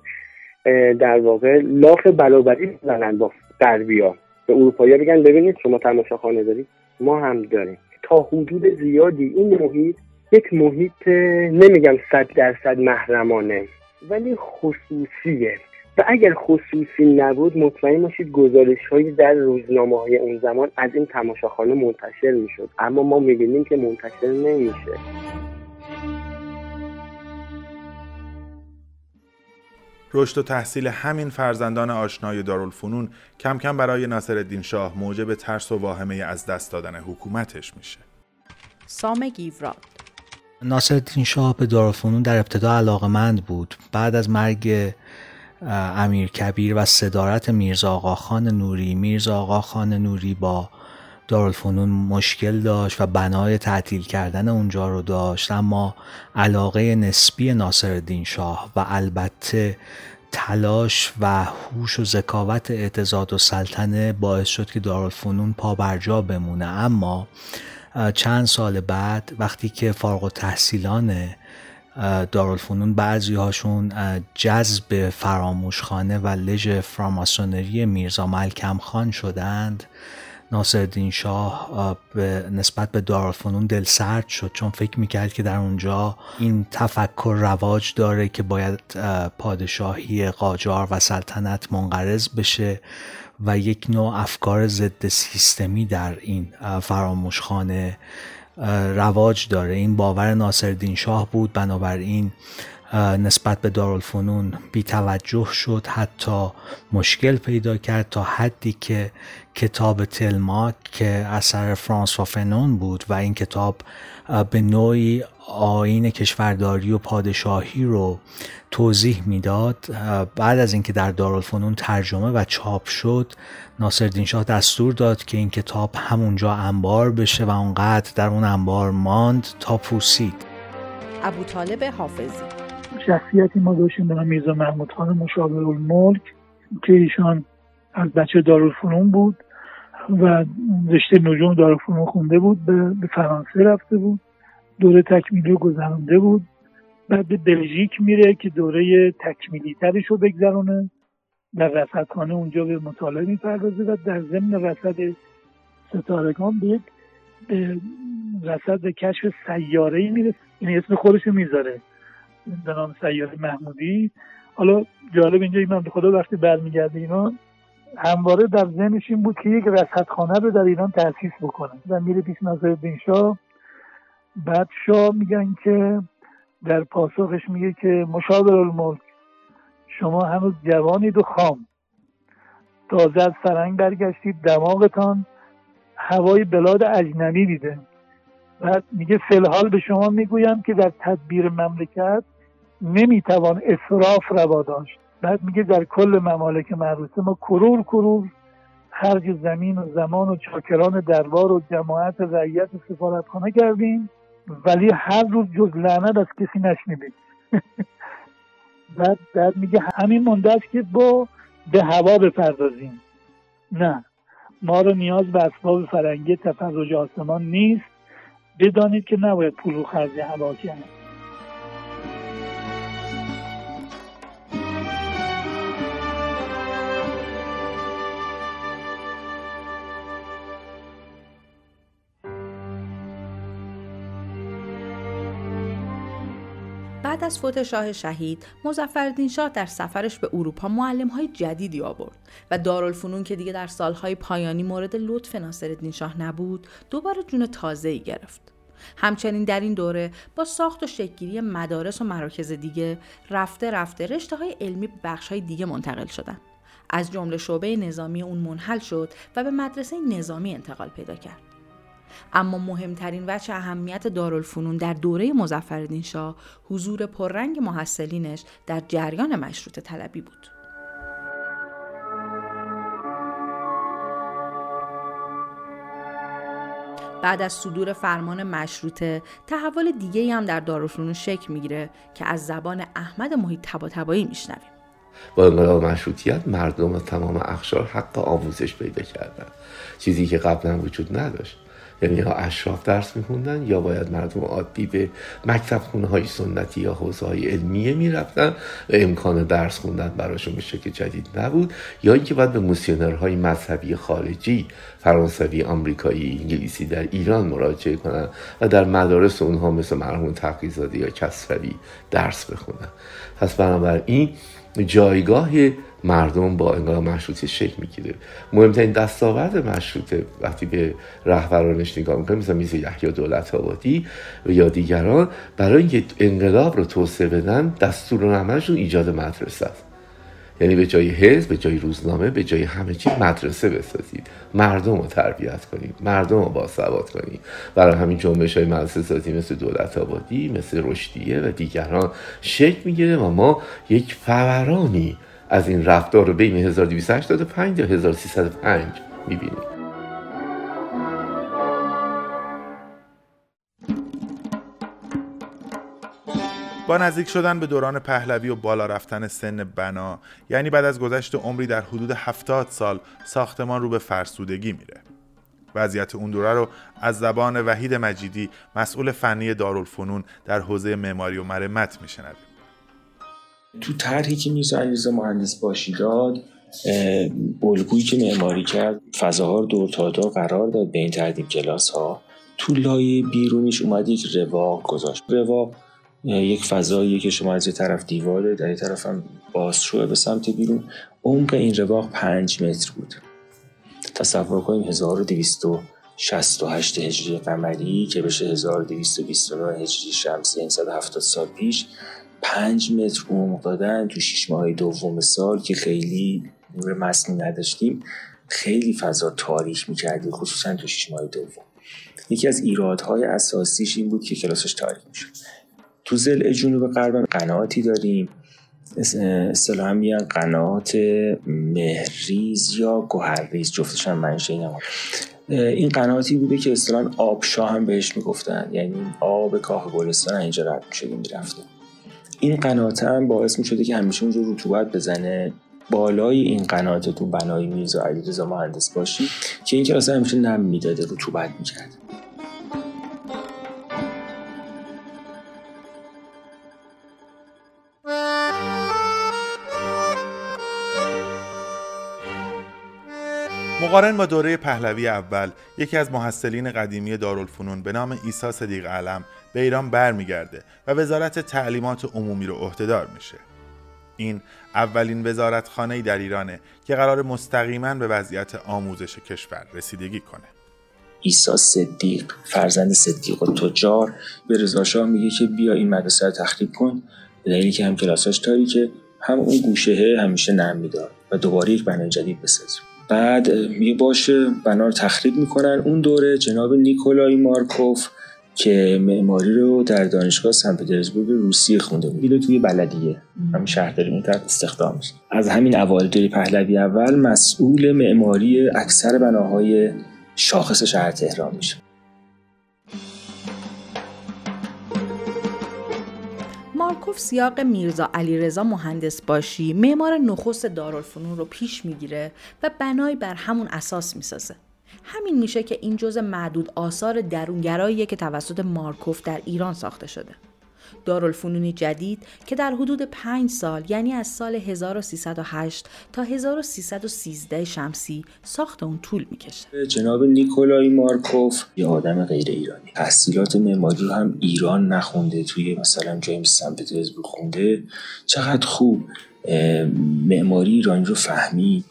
در واقع لاف برابری بزنن با غربیا به اروپایی بگن ببینید شما تماشاخانه دارید ما هم داریم. تا حدود زیادی این محیط یک محیط نمیگم صد درصد محرمانه ولی خصوصیه. و اگر خصوصی نبود مطمئن باشید گزارش هایی در روزنامه های اون زمان از این تماشاخانه منتشر می‌شد. اما ما می‌بینیم که منتشر نمیشه. رشد و تحصیل همین فرزندان آشنای دارالفنون کم کم برای ناصرالدین شاه موجب ترس و واهمه از دست دادن حکومتش میشه. سام گیوراد ناصرالدین شاه به دارالفنون در ابتدا علاقمند بود بعد از مرگ امیر کبیر و صدارت میرزا آقاخان نوری میرزا آقاخان نوری با دارالفنون مشکل داشت و بنای تعطیل کردن اونجا رو داشت اما علاقه نسبی ناصرالدین شاه و البته تلاش و هوش و ذکاوت اعتزاد و سلطنه باعث شد که دارالفنون پا برجا بمونه. اما چند سال بعد وقتی که فارغ و تحصیلان دارالفنون بعضی هاشون جذب فراموشخانه و لژ فراماسونری میرزا ملکم خان شدند ناصرالدین شاه به نسبت به دارالفنون دل سرد شد چون فکر می‌کرد که در اونجا این تفکر رواج داره که باید پادشاهی قاجار و سلطنت منقرض بشه و یک نوع افکار ضد سیستمی در این فراموشخانه رواج داره. این باور ناصرالدین شاه بود. بنابراین نسبت به دارالفنون بی توجه شد حتی مشکل پیدا کرد تا حدی که کتاب تلماک که اثر فرانس و فنون بود و این کتاب به نوعی آین کشورداری و پادشاهی رو توضیح می‌داد. بعد از اینکه در دارالفنون ترجمه و چاپ شد ناصرالدین شاه دستور داد که این کتاب همونجا انبار بشه و اونقدر در اون انبار ماند تا پوسید. ابو طالب حافظی شخصیتی ما داشتیم به میرزا محمود خان مشاور الملک که ایشان از بچه دارالفنون بود و رشته نجوم دارالفنون خونده بود به فرانسه رفته بود دوره تکمیلی گذرانده بود. بعد به بلژیک میره که دوره تکمیلی ترش رو بگذرونه در رصدخانه اونجا به مطالعه می‌پردازه و در ضمن رصد ستارگان به یک رصد کشف سیاره ای می‌رسه. یعنی اسم خودش می‌ذاره. به نام سیاره محمودی. حالا جالب اینجا ایمان خدا وقتی برمیگرده اینا همواره در ذهنش این بود که یک رصدخانه رو در ایران تاسیس بکنه و میره پیش ناصرالدین شاه. بعد شاه میگن که در پاسخش میگه که مشاور الملک شما هنوز جوانید و خام. تازه از فرنگ برگشتید دماغتان هوای بلاد اجنبی دیده. بعد میگه فلحال به شما می‌گویم که در تدبیر مملکت نمی‌توان اصراف روا داشت. بعد میگه در کل ممالک معروسه ما کرور کرور خرج زمین و زمان و چاکران دربار و جماعت رعیت سفارتخانه کردیم. ولی هر روز جز لعنت از کسی نشنیدیم. [laughs] بعد بعد میگه همین مونده است که با به هوا بپردازیم. نه. ما رو نیاز به اسباب فرنگی تفرج آسمان نیست. بدانید که نباید پول رو خرج هوا کرد بعد از فوت شاه شهید مزفردین شاه در سفرش به اروپا معلم های جدیدی آورد و دارالفنون که دیگه در سالهای پایانی مورد لطف ناصرالدین شاه نبود دوباره جون تازه‌ای گرفت. همچنین در این دوره با ساخت و شکلگیری مدارس و مراکز دیگه رفته رفته رشته های علمی به بخش های دیگه منتقل شدن از جمله شعبه نظامی اون منحل شد و به مدرسه نظامی انتقال پیدا کرد. اما مهمترین وجه اهمیت دارالفنون در دوره مزفردین شاه حضور پررنگ محصلینش در جریان مشروط طلبی بود. بعد از صدور فرمان مشروطه تحول دیگه هم در دارالفنون شکل می‌گیره که از زبان احمد محیط تباتبایی میشنویم. با انقلاب مشروطیت مردم و تمام اخشار حق آموزش پیدا کردن. چیزی که قبلا وجود نداشت. یعنی یا اشراف درس میخوندن یا باید مردم عادی به مکتب خونه های سنتی یا حوزه های علمیه می‌رفتن و امکان درس خوندن براشون به شکل جدید نبود یا اینکه باید به موسیونرهای مذهبی خارجی فرانسوی آمریکایی انگلیسی در ایران مراجعه کنن و در مدارس اونها مثل مرحوم تقیزاده یا کسروی درس بخونن. پس بنابراین جایگاه مردم با انقلاب مشروطه شکل می‌گیره. مهمترین دستاورد مشروطه وقتی به رهبرانش نگاه می‌کنیم مثل میز یحیی دولت آبادی و یا دیگران برای اینکه انقلاب رو توسعه بدن دستور عملشون ایجاد مدرسه است. یعنی به جای حزب به جای روزنامه به جای همه چی مدرسه بسازید. مردم رو تربیت کنید. مردم رو باسواد کنید. برای همین جنبش های مدرسه سازی مثل دولت آبادی مثل رشدیه و دیگران شکل می‌گیره و ما یک فورانی از این رفتار رو بین 1285 تا 1305 می‌بینیم. با نزدیک شدن به دوران پهلوی و بالا رفتن سن بنا یعنی بعد از گذشت عمری در حدود 70 سال ساختمان رو به فرسودگی میره. وضعیت اون دوره رو از زبان وحید مجیدی مسئول فنی دارالفنون در حوزه معماری و مرمت میشنویم. تو طرحی که میرزا علیرضا مهندس باشی داد الگویی که معماری کرد فضاها رو دور تا دور قرار داد به این ترتیب کلاس ها تو لایه بیرونیش اومد یک رواق گذاشت. رواق یک فضاییه که شما از یه طرف دیواره در یه طرف هم بازشوه به سمت بیرون عمق این رواق پنج متر بود. تصور کنیم 1268 هجری قمری که بشه 1229 هجری شمسی 170 سال پیش پنج متر عمق دادن تو شیش ماه دوم سال که خیلی نور مصنوعی نداشتیم خیلی فضا تاریخ می‌کردیم خصوصا تو شیش ماه دوم. یکی از ایرادهای اساسیش این بود که کلاسش تاریخ می‌شد. تو زل جنوب غرب قناتی داریم. اصطلاحا میگن قنات مهریز یا گوهرریز جفتش هم منشه این قناتی بوده که اصطلاحا آبشاه هم بهش می‌گفتن. یعنی آب کاخ گلستان اینجا رد می‌شده می‌رفته. این قنات هم باعث می‌شده که همیشه اونجا رطوبت بزنه. بالای این قنات تو بنای میرزا علیرضا مهندس باشی که این کلاس همیشه نم می‌داده رطوبت می‌کرد مقارن با دوره پهلوی اول یکی از محصلین قدیمی دارالفنون به نام ایسا صدیق علم به ایران برمیگرده و وزارت تعلیمات عمومی رو عهدهدار میشه. این اولین وزارتخانه در ایرانه که قرار مستقیما به وضعیت آموزش کشور رسیدگی کنه. ایسا صدیق فرزند صدیق و تجار به رضا میگه که بیا این مدرسه رو تخریب کن به دلیلی که هم کلاساش تاریکه هم اون گوشه همیشه نم میدار و دوباره یک بنای جدید بسازیم بعد می باشه بنا رو تخریب می‌کنن. اون دوره جناب نیکولای مارکوف که معماری رو در دانشگاه سن پترزبورگ روسیه خونده بود. اینو توی بلدیه. همین شهرداری اون طرف استخدام میشه. از همین اوایل دوره پهلوی اول مسئول معماری اکثر بناهای شاخص شهر تهران میشه. مارکوف سیاق میرزا علیرضا مهندس باشی معمار نخست دارالفنون رو پیش می‌گیره و بنای بر همون اساس می‌سازه. همین میشه که این جزء معدود آثار درونگراییه که توسط مارکوف در ایران ساخته شده. دارالفنونی جدید که در حدود 5 سال یعنی از سال 1308 تا 1313 شمسی ساخت اون طول می‌کشه. جناب نیکولای مارکوف یه آدم غیر ایرانی. تحصیلات معماری هم ایران نخونده توی مثلا جیمز سن پترزبورگ خونده. چقدر خوب معماری ایرانی رو فهمید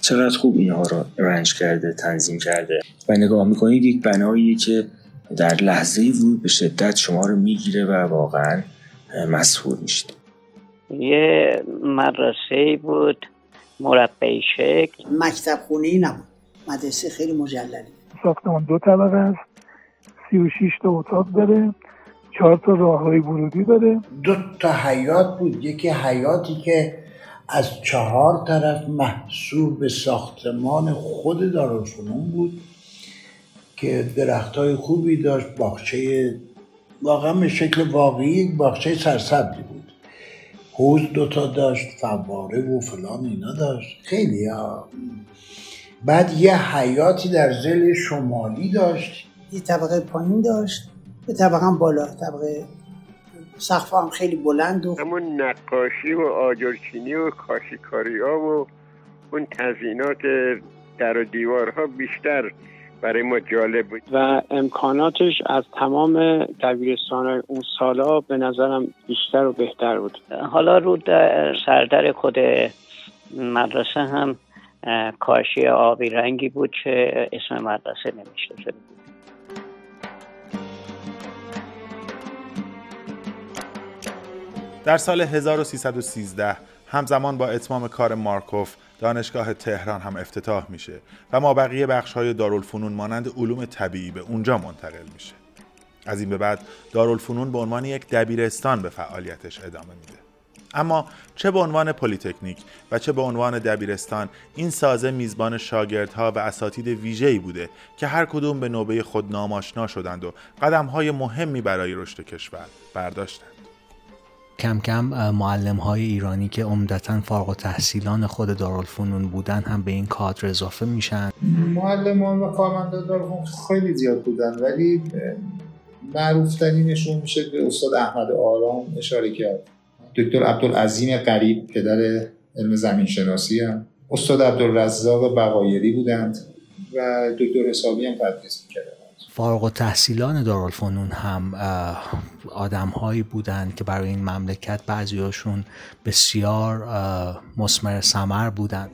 چقدر خوب اینها رو رنج کرده تنظیم کرده. و نگاه می‌کنید یک بنایی که در لحظه ورود به شدت شما رو می‌گیره و واقعا مسهور میشید. یه مدرسه بود مربعی شکل. مکتب خونه نبود مدرسه خیلی مجللی. ساختمان دو طبقه است. سی و شیش تا اتاق داره چهار تا راه های ورودی داره. دو تا حیات بود. یکی حیاتی که از چهار طرف محصول به ساختمان خود دارالفنون بود. که درخت های خوبی داشت باغچه واقعا به شکل واقعی یک باغچه سرسبزی بود. حوز دوتا داشت فواره و فلان اینا داشت. خیلی ها. بعد یه حیاتی در زل شمالی داشت. یه طبقه پایین داشت. یه طبقه هم بالا. طبقه سقف هم خیلی بلند و همون نقاشی و آجرچینی و کاشیکاری ها و اون تزینات در و دیوارها بیشتر برای ما جالب بود. و امکاناتش از تمام دبیرستان اون سالا به نظرم بیشتر و بهتر بود. حالا رو در سردر خود مدرسه هم کاشی آبی رنگی بود که اسم مدرسه نمیشته شده بود در سال 1313 همزمان با اتمام کار مارکوف دانشگاه تهران هم افتتاح میشه و ما بقیه بخش های دارالفنون مانند علوم طبیعی به اونجا منتقل میشه. از این به بعد دارالفنون به عنوان یک دبیرستان به فعالیتش ادامه میده. اما چه به عنوان پلیتکنیک و چه به عنوان دبیرستان این سازه میزبان شاگردها و اساتید ویژه‌ای بوده که هر کدوم به نوبه خود ناماشنا شدند و قدمهای مهمی برای رشد کشور برداشتند. کم کم معلم های ایرانی که عمدتا فارغ و تحصیلان خود دارالفنون بودن هم به این کادر اضافه میشن. معلمان و کارمندان دارالفنون خیلی زیاد بودن ولی معروفترینشون میشه به استاد احمد آرام اشاره کرد. دکتر عبدالعظیم قریب پدر علم زمین شناسی هم. استاد عبدالرزاق بقایری بودند و دکتر حسابی هم تدریس می‌کردن. فارغ و تحصیلان دارالفنون هم آدم هایی بودند که برای این مملکت بعضیاشون بسیار مسمر سمر بودند.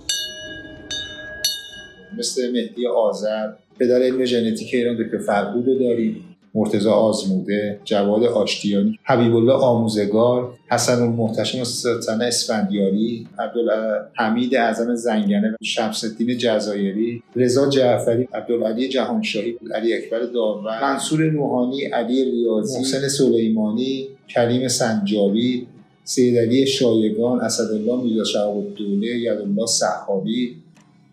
مثل مهدی آذر پدر علم ژنتیک ایران دکتر فرهود رو داریم مرتزا آزموده جواد آشتیانی حبیب الله آموزگار حسن المحتشم سلطنه اسفندیاری عبدالحمید اعظم زنگنه شمس جزایری رضا جعفری عبدالعلی جهانشاهی علی اکبر داور منصور روحانی علی ریاضی محسن سلیمانی کریم سنجابی سید علی شایگان اسدالله میرزا شهاب الدوله یدالله صحابی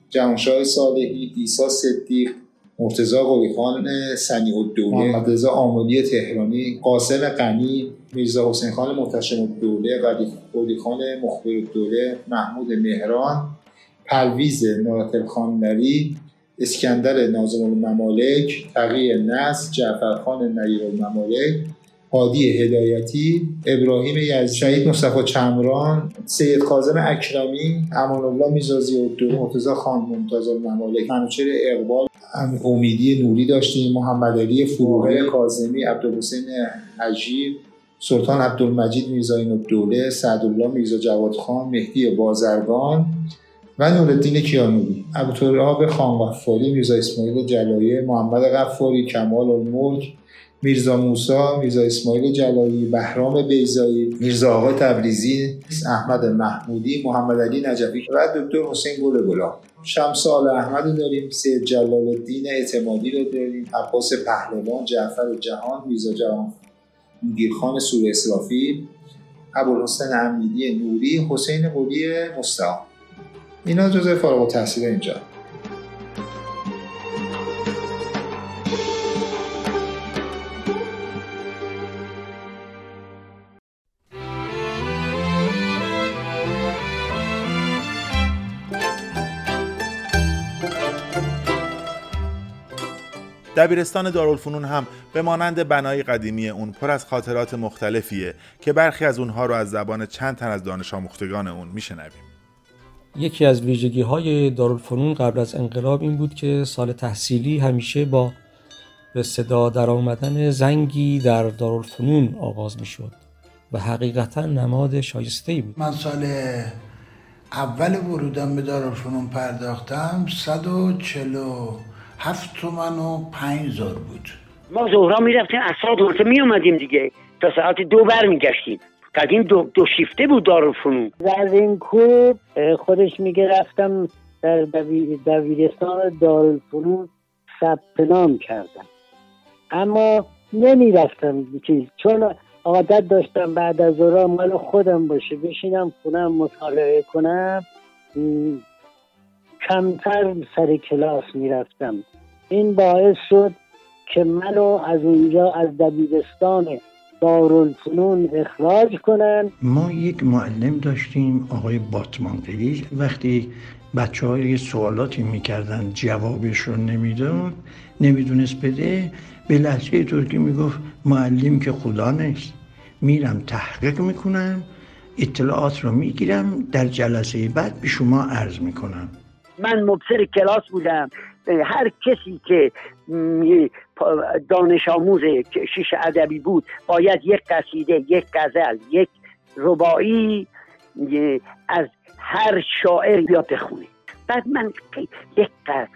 جهانشاه صالحی ایسا صدیق مرتزا قلیخان سنی الدوله. محمد رضا آملی تهرانی. قاسم غنی میرزا حسین خان محتشم الدوله قلی خان مخبر الدوله. محمود مهران. پرویز خان نری. اسکندر ناظم الممالک. تقی نصر. جعفرخان نیر الممالک. هادی هدایتی. ابراهیم یزدی شهید مصطفی چمران. سید کاظم اکرمی. امان الله میزازی دو. مرتضی خان ممتاز الممالک. منوچهر اقبال. امیدی نوری داشتیم محمد علی فروغی کاظمی عبدالحسین حجیر سلطان عبدالمجید میرزا الدوله سعدالله میرزا جواد خان مهدی بازرگان و نورالدین کیانوری. ابوتراب خان غفاری میرزا اسماعیل جلایه محمد غفاری کمال الملک میرزا موسا میرزا اسماعیل جلالی بهرام بیزایی میرزا آقا تبریزی احمد محمودی محمد علی نجفی و دکتر حسین گل شمس آل احمد داریم سید جلال الدین اعتمادی رو داریم عباس پهلوان جعفر جهان میرزا جهان گیرخان سور اسرافی ابوالحسن امیدی نوری حسین قلی مستعان. اینا جزء فارغ التحصیل اینجا. دبیرستان دارالفنون هم به مانند بنای قدیمی اون پر از خاطرات مختلفیه که برخی از اونها رو از زبان چند تن از دانش آموختگان اون میشنویم. یکی از ویژگی های دارالفنون قبل از انقلاب این بود که سال تحصیلی همیشه با به صدا در آمدن زنگی در دارالفنون آغاز می شد و حقیقتا نماد شایسته ای بود. من سال اول ورودم به دارالفنون پرداختم 140 هفت تومن و پنج زار بود. ما زهرا می‌رفتیم از ساعت می اومدیم دیگه. تا ساعت دو بر میگشتیم قدیم دو, دو شیفته بود دارالفنون از این کوب خودش میگه رفتم در دبیرستان دارالفنون ثبت نام کردم. اما نمی‌رفتم چیز. چون عادت داشتم بعد از ظهر مال خودم باشه بشینم خونم مطالعه کنم. کمتر سر کلاس می‌رفتم. این باعث شد که منو از اونجا از دبیرستان دارالفنون اخراج کنن. ما یک معلم داشتیم آقای باتمانقلی. وقتی بچه های سوالاتی می‌کردن جوابش رو نمیدون نمی‌دونست بده. به لحظه ترکی می‌گفت معلم که خدا نیست میرم تحقیق می‌کنم اطلاعات رو می‌گیرم در جلسه بعد به شما عرض می‌کنم. من مبصر کلاس بودم. هر کسی که دانش آموز شیش ادبی بود باید یک قصیده یک غزل یک ربایی از هر شاعر بیاد بخونه. بعد من یک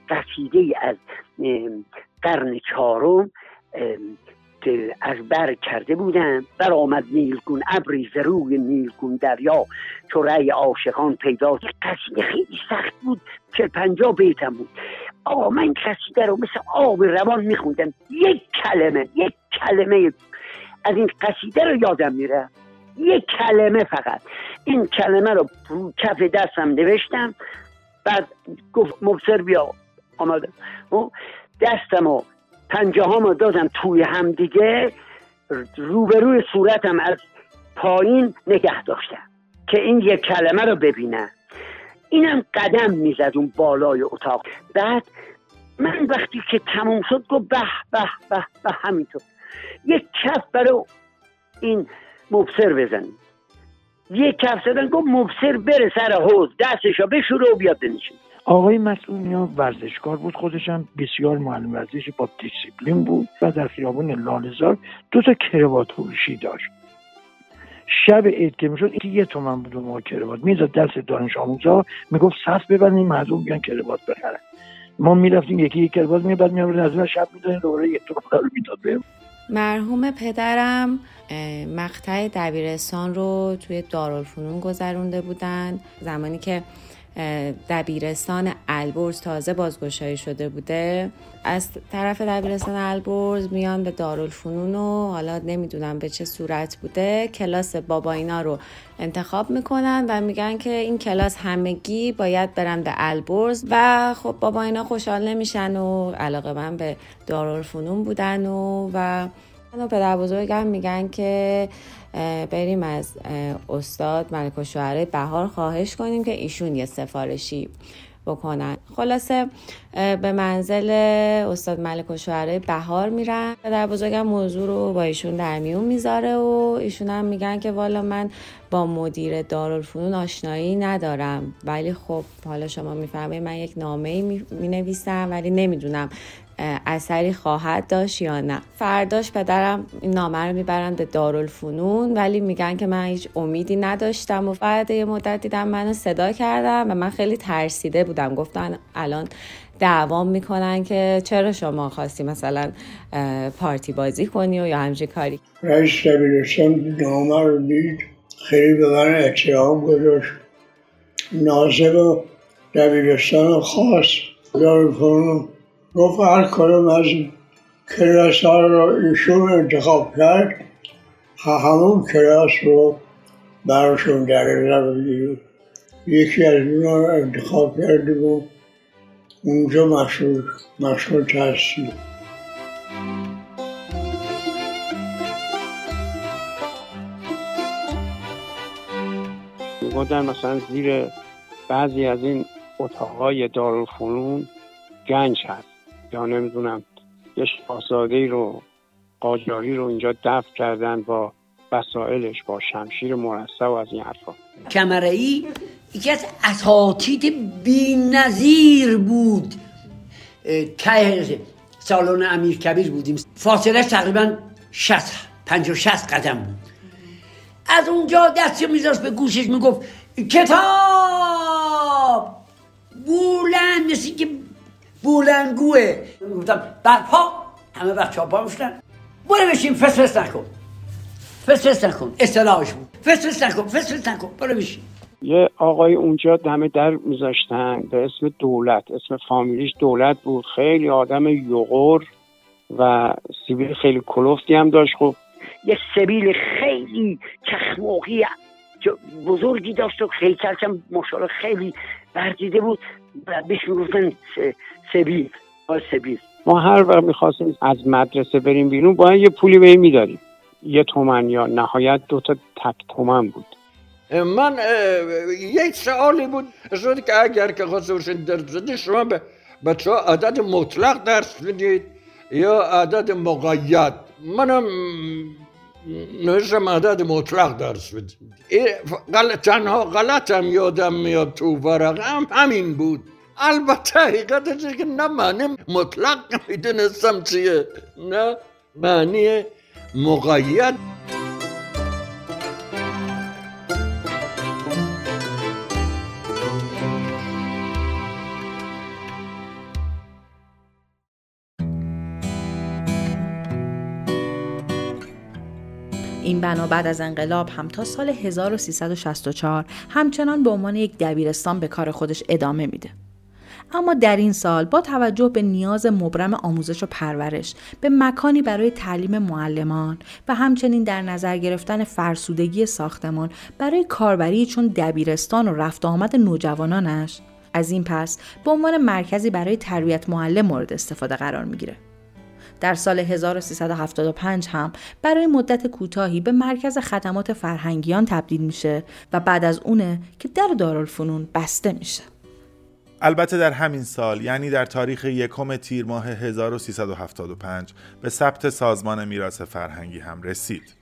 قصیده از قرن چهارم از بر کرده بودم بر آمد نیلگون ابری ز روی نیلگون دریا. چو رأی عاشقان پیدا قصیده خیلی سخت بود چل پنجا بیتم بود. آقا من قصیده رو مثل آب روان میخوندم. یک کلمه یک کلمه از این قصیده رو یادم میره. یک کلمه فقط. این کلمه رو کف دستم نوشتم بعد گفت مبصر بیا. آمدم دستم و پنجه ها دادم توی هم دیگه روبروی صورتم از پایین نگه داشتم که این یک کلمه رو ببینم اینم قدم می‌زد اون بالای اتاق. بعد من وقتی که تموم شد گفت به به به به همینطور. یک کف برای این مبصر بزنیم یک کف زدن گفت مبصر بره سر حوز دستشو بشوره و بیاد بنشین. آقای مسئول ورزشکار بود خودش هم بسیار معلم ورزش با دیسیپلین بود و در خیابون لالزار دو تا کروات فروشی داشت. شب عید که می‌شد یه تومن بود ما کروات. می‌زد دست دانش آموزا می‌گفت صف ببندین مردم بیان کروات بخرن. ما می‌رفتیم یکی یک کروات می بعد میآورد از شب می‌دادیم دوباره یک تومن می‌داد بهم مرحوم پدرم مقطع دبیرستان رو توی دارالفنون گذرونده بودن. زمانی که دبیرستان البرز تازه بازگشایی شده بوده. از طرف دبیرستان البرز میان به دارالفنون و حالا نمی‌دونم به چه صورت بوده. کلاس بابا اینا رو انتخاب می‌کنن و میگن که این کلاس همگی باید برن به البرز و خب بابا اینا خوشحال نمیشن و علاقه من به دارالفنون بودن و و پدر بزرگم میگن که بریم از استاد ملک و شعره بهار خواهش کنیم که ایشون یه سفارشی بکنن. خلاصه به منزل استاد ملک و شعره بهار میرن. در بزرگم موضوع رو با ایشون در میون می‌ذاره و ایشون هم میگن که والا من با مدیر دارالفنون آشنایی ندارم. ولی خب حالا شما می‌فهمید من یک نامه می نویسم ولی نمی‌دونم اثری خواهد داشت یا نه. فرداش پدرم این نامه رو می‌برن به دارالفنون ولی میگن که من هیچ امیدی نداشتم و بعد یه مدت دیدم منو صدا کردم و من خیلی ترسیده بودم. گفتن الان دعوام می‌کنن که چرا شما خواستی مثلا پارتی بازی کنی و یا همچین کاری. رئیس دبیرستان نامه رو دید. خیلی به من احترام گذاشت. ناظر دبیرستان خاص دارالفنون گفت هر کدوم از کلاس ها رو ایشون انتخاب کرد همون کلاس رو براشون در نظر بگیریم یکی از اونا رو انتخاب کرده بود. اونجا مشهور مشهور تحصیل بودن مثلا زیر بعضی از این اتاقای دارالفنون گنج هست. یا نمی‌دونم یه شاهزاده رو قاجاری رو اینجا دفع کردن با وسایلش با شمشیر مرصع و از این حرفا. کمره ای یکی از اساتید بی نظیر بود ته سالن امیر کبیر بودیم. فاصله تقریبا 60 50 60 قدم بود. از اونجا دستی میذاشت به گوشش می‌گفت کتاب! بولند مثل که بولنگوه گفتم برپا همه بچه ها پا میشتن برو بشین فس فس نکن. فس فس نکن اصطلاحش بود. فس فس نکن فس فس نکن برو بشین. یه آقای اونجا دم در میذاشتن به اسم دولت اسم فامیلیش دولت بود. خیلی آدم یغور و سیبیل خیلی کلوفتی هم داشت. خب یه سبیل خیلی چخماقی بزرگی داشت و خیلی هم ماشاءالله خیلی بردیده بود. بهش می‌گفتن سبیل سبیل. ما هر وقت می‌خواستیم از مدرسه بریم بیرون باید یه پولی به میداریم یه تومن یا نهایت دوتا تک تومن بود. من یک سوالی بود. شد که اگر که خواستوشین درس بدید شما به بچه عدد مطلق درس بدید یا عدد مقید. منم نوشتم عدد مطلق درس بدید تنها غلطم یادم میاد تو ورقم همین بود البته حقیقتش که نه معنی مطلق می‌دونستم چیه نه معنی مقید بنا بعد از انقلاب هم تا سال 1364 همچنان به عنوان یک دبیرستان به کار خودش ادامه میده. اما در این سال با توجه به نیاز مبرم آموزش و پرورش به مکانی برای تعلیم معلمان و همچنین در نظر گرفتن فرسودگی ساختمان برای کاربری چون دبیرستان و رفت آمد نوجوانانش از این پس به عنوان مرکزی برای تربیت معلم مورد استفاده قرار می‌گیره. در سال 1375 هم برای مدت کوتاهی به مرکز خدمات فرهنگیان تبدیل میشه و بعد از اونه که در دارالفنون بسته میشه. البته در همین سال یعنی در تاریخ یکم تیر ماه 1375 به ثبت سازمان میراث فرهنگی هم رسید.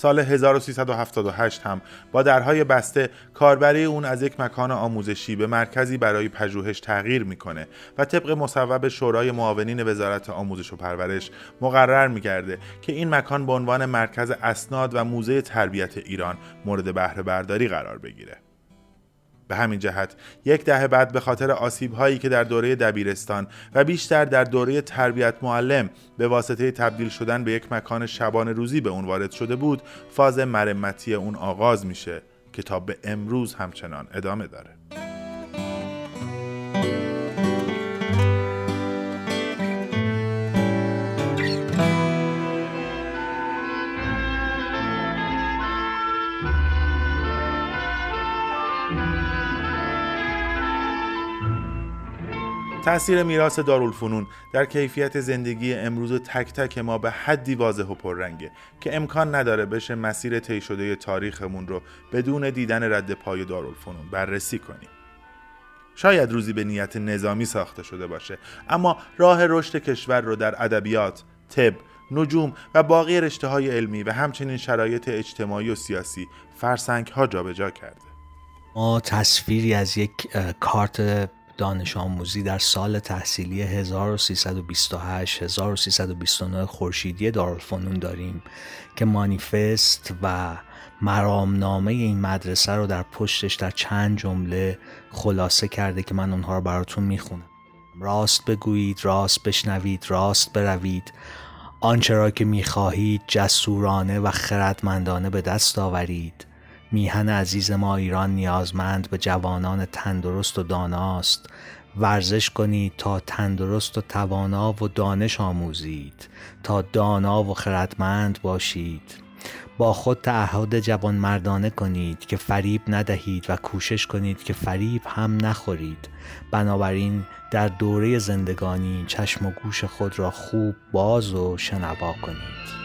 سال 1378 هم با درهای بسته کاربری اون از یک مکان آموزشی به مرکزی برای پژوهش تغییر می‌کنه و طبق مصوب شورای معاونین وزارت آموزش و پرورش مقرر میگرده که این مکان به عنوان مرکز اسناد و موزه تربیت ایران مورد بهره برداری قرار بگیره. به همین جهت. یک دهه بعد به خاطر آسیب هایی که در دوره دبیرستان و بیشتر در دوره تربیت معلم به واسطه تبدیل شدن به یک مکان شبان روزی به اون وارد شده بود فاز مرمتی اون آغاز میشه که تا به امروز همچنان ادامه داره. تاثیر میراث دارالفنون در کیفیت زندگی امروز تک تک ما به حدی واضح و پررنگه که امکان نداره بشه مسیر طی شده تاریخمون رو بدون دیدن رد پای دارالفنون بررسی کنیم. شاید روزی به نیت نظامی ساخته شده باشه اما راه رشد کشور رو در ادبیات، طب، نجوم و باقی رشته های علمی و همچنین شرایط اجتماعی و سیاسی فرسنگ ها جابجا کرده. ما تصویری از یک کارت دانش آموزی در سال تحصیلی 1328 1329 خورشیدی دارالفنون داریم که مانیفست و مرامنامه این مدرسه رو در پشتش در چند جمله خلاصه کرده که من اونها رو براتون می‌خونم. راست بگویید راست بشنوید راست بروید. آنچه را که می‌خواهید جسورانه و خردمندانه به دست آورید. میهن عزیز ما ایران نیازمند به جوانان تندرست و داناست. ورزش کنید تا تندرست و توانا و دانش آموزید. تا دانا و خردمند باشید. با خود تعهد جوان مردانه کنید که فریب ندهید و کوشش کنید که فریب هم نخورید. بنابراین در دوره زندگانی چشم و گوش خود را خوب باز و شنوا کنید.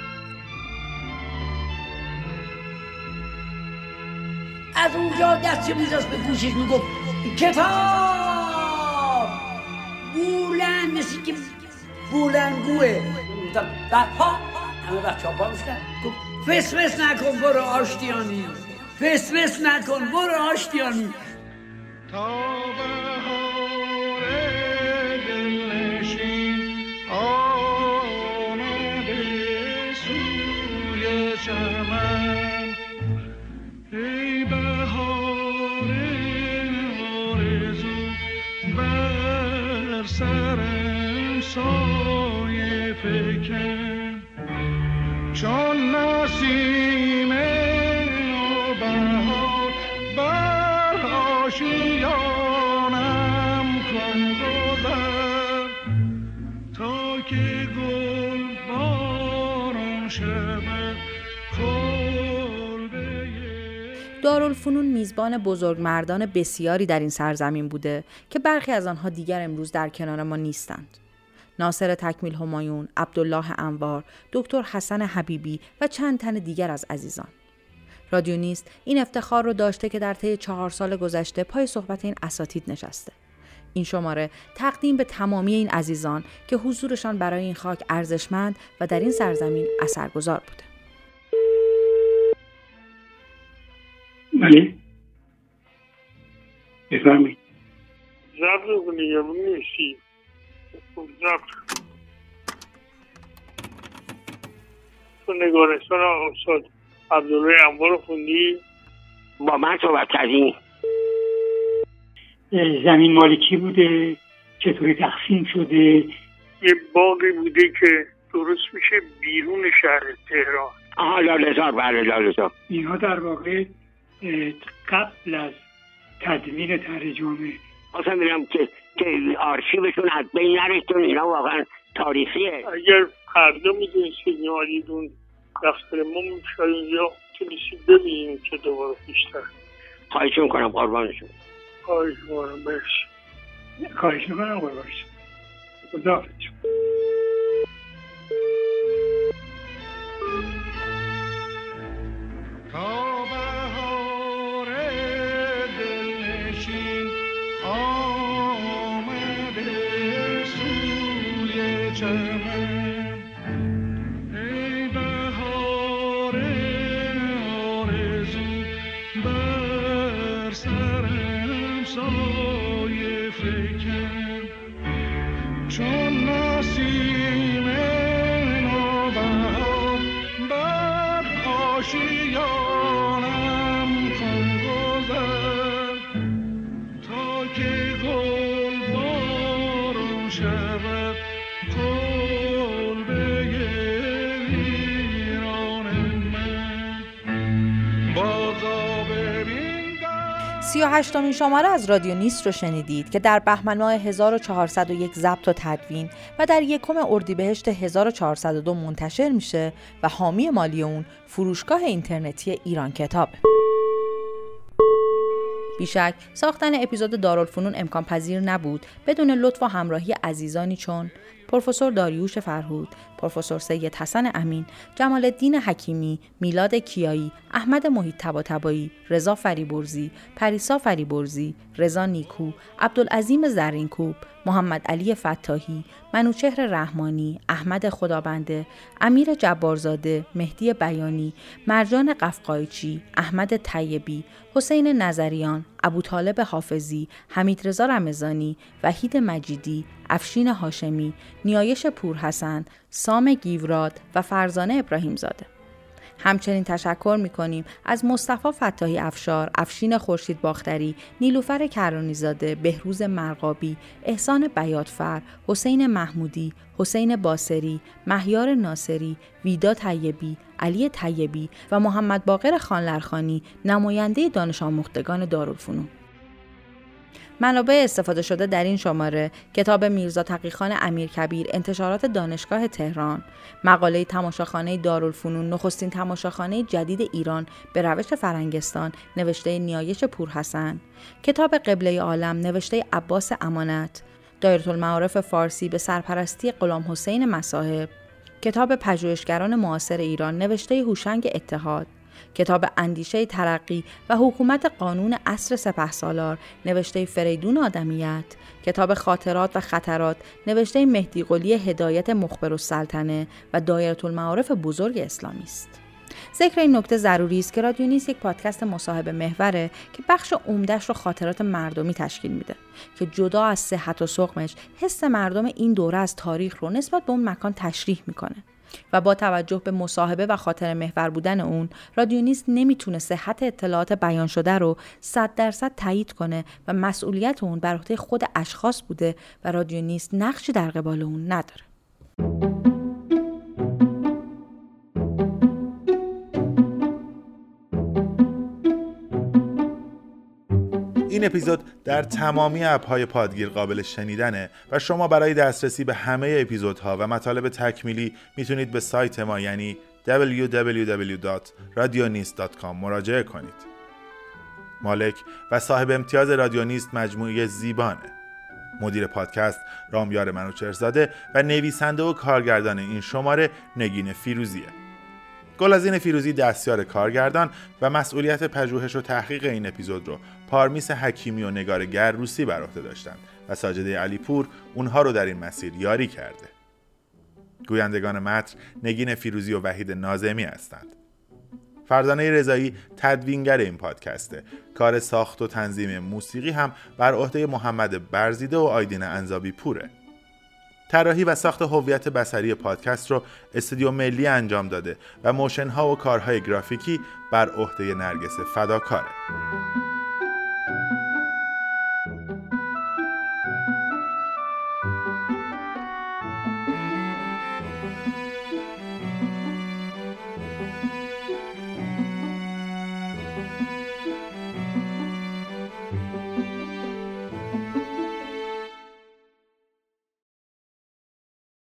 از اونجا دستی میذاشت به گوشش می‌گفت کتاب! بولند مثل که بولنگوه. ها همه بچه ها پا میشکن فس فس نکن برو آشتیانی. فس فس نکن برو آشتیانی. تا دارالفنون میزبان بزرگمردان بسیاری در این سرزمین بوده که برخی از آنها دیگر امروز در کنار ما نیستند. ناصر تکمیل همایون، عبدالله انوار، دکتر حسن حبیبی و چند تن دیگر از عزیزان. رادیو نیست این افتخار رو داشته که در طی چهار سال گذشته پای صحبت این اساتید نشسته. این شماره تقدیم به تمامی این عزیزان که حضورشان برای این خاک ارزشمند و در این سرزمین اثرگذار بوده. بله بفرمایید نیستی تو نگارستان استاد عبدالله انبار خوندی با من صحبت کردی؟ زمین مالکی بوده؟ چطوری تقسیم شده؟ یه باقی بوده که درست میشه بیرون شهر تهران. آها لالزار بله لالزار اینها در واقع قبل از تدوین ترجمه اصلا میرم که که آرشیوشون از بین نره چون اینا واقعا تاریخیه. اگر فردا می‌دونی که میارید دفتر ما میشاریم یا کلیسی ببینیم که دوباره بیشتر. خواهیش می‌کنم قربانشون. خواهیش می‌کنم برش خواهیش می‌کنم قربانشون. خداحافظ. Call back. 38 امین شماره از رادیو نیست رو شنیدید که در بهمن ماه 1401 ضبط و تدوین و در یکم اردیبهشت 1402 منتشر میشه و حامی مالی اون فروشگاه اینترنتی ایران کتاب. بیشک ساختن اپیزود دارالفنون امکان پذیر نبود بدون لطف و همراهی عزیزانی چون پروفسور داریوش فرهود، پروفسور سید حسن امین، جمال الدین حکیمی، میلاد کیایی، احمد محیط تباتبایی، رضا فریبرزی، پریسا فریبرزی، رضا نیکو، عبدالعظیم زرینکوب، محمد علی فتاحی، منوچهر رحمانی، احمد خدابنده، امیر جبارزاده، مهدی بیانی، مرجان قفقایچی، احمد طیبی، حسین نظریان، ابوطالب حافظی، حمید رضا رمضانی، وحید مجیدی، افشین هاشمی، نیایش پورحسن، سام گیوراد و فرزانه ابراهیم زاده. همچنین تشکر می کنیم از مصطفی فتاحی افشار، افشین خورشید باختری، نیلوفر کرانیزاده، بهروز مرقابی، احسان بیاتفر، حسین محمودی، حسین باسری، مهیار ناصری، ویدا طیبی، علی طیبی و محمد باقر خانلرخانی نماینده دانش آموختگان دارالفنون. منابع استفاده شده در این شماره کتاب میرزا تقیخان امیرکبیر انتشارات دانشگاه تهران. مقاله تماشاخانه دارالفنون نخستین تماشاخانه جدید ایران به روش فرنگستان نوشته نیایش پورحسن. کتاب قبله عالم نوشته عباس امانت. دایره المعارف فارسی به سرپرستی غلام حسین مصاحب. کتاب پژوهشگران معاصر ایران نوشته هوشنگ اتحاد. کتاب اندیشه ترقی و حکومت قانون اصر سپه سالار نوشته فریدون آدمیت. کتاب خاطرات و خطرات نوشته مهدی قلی هدایت مخبر و سلطنه و دایره المعارف بزرگ اسلامی است. ذکر این نکته ضروری است که رادیو نیست یک پادکست مصاحبه محوره که بخش عمدهش رو خاطرات مردمی تشکیل میده که جدا از صحت و سقمش حس مردم این دوره از تاریخ رو نسبت به اون مکان تشریح می‌کنه. و با توجه به مصاحبه و خاطر محور بودن اون رادیونیست نمی‌تونه صحت اطلاعات بیان شده رو صد درصد تایید کنه و مسئولیت اون بر عهده خود اشخاص بوده و رادیونیست نقشی در قبال اون نداره. این اپیزود در تمامی اپهای پادگیر قابل شنیدنه و شما برای دسترسی به همه اپیزودها و مطالب تکمیلی می‌تونید به سایت ما یعنی www.radionist.com مراجعه کنید. مالک و صاحب امتیاز رادیونیست مجموعه زیبانه. مدیر پادکست رامیار منوچرزاده و نویسنده و کارگردان این شماره نگین فیروزیه. گلازین فیروزی دستیار کارگردان و مسئولیت پژوهش و تحقیق این اپیزود رو پارمیس حکیمی و نگار گرروسی بر عهده داشتند و ساجده علیپور اونها رو در این مسیر یاری کرده. گویندگان متن نگین فیروزی و وحید نازمی هستند. فرزانه رضایی تدوینگر این پادکسته. کار ساخت و تنظیم موسیقی هم بر عهده محمد برزیده و آیدین انزابی پوره. طراحی و ساخت هویت بصری پادکست رو استودیو ملی انجام داده و موشن ها و کارهای گرافیکی بر عهده نرگس فداکاره.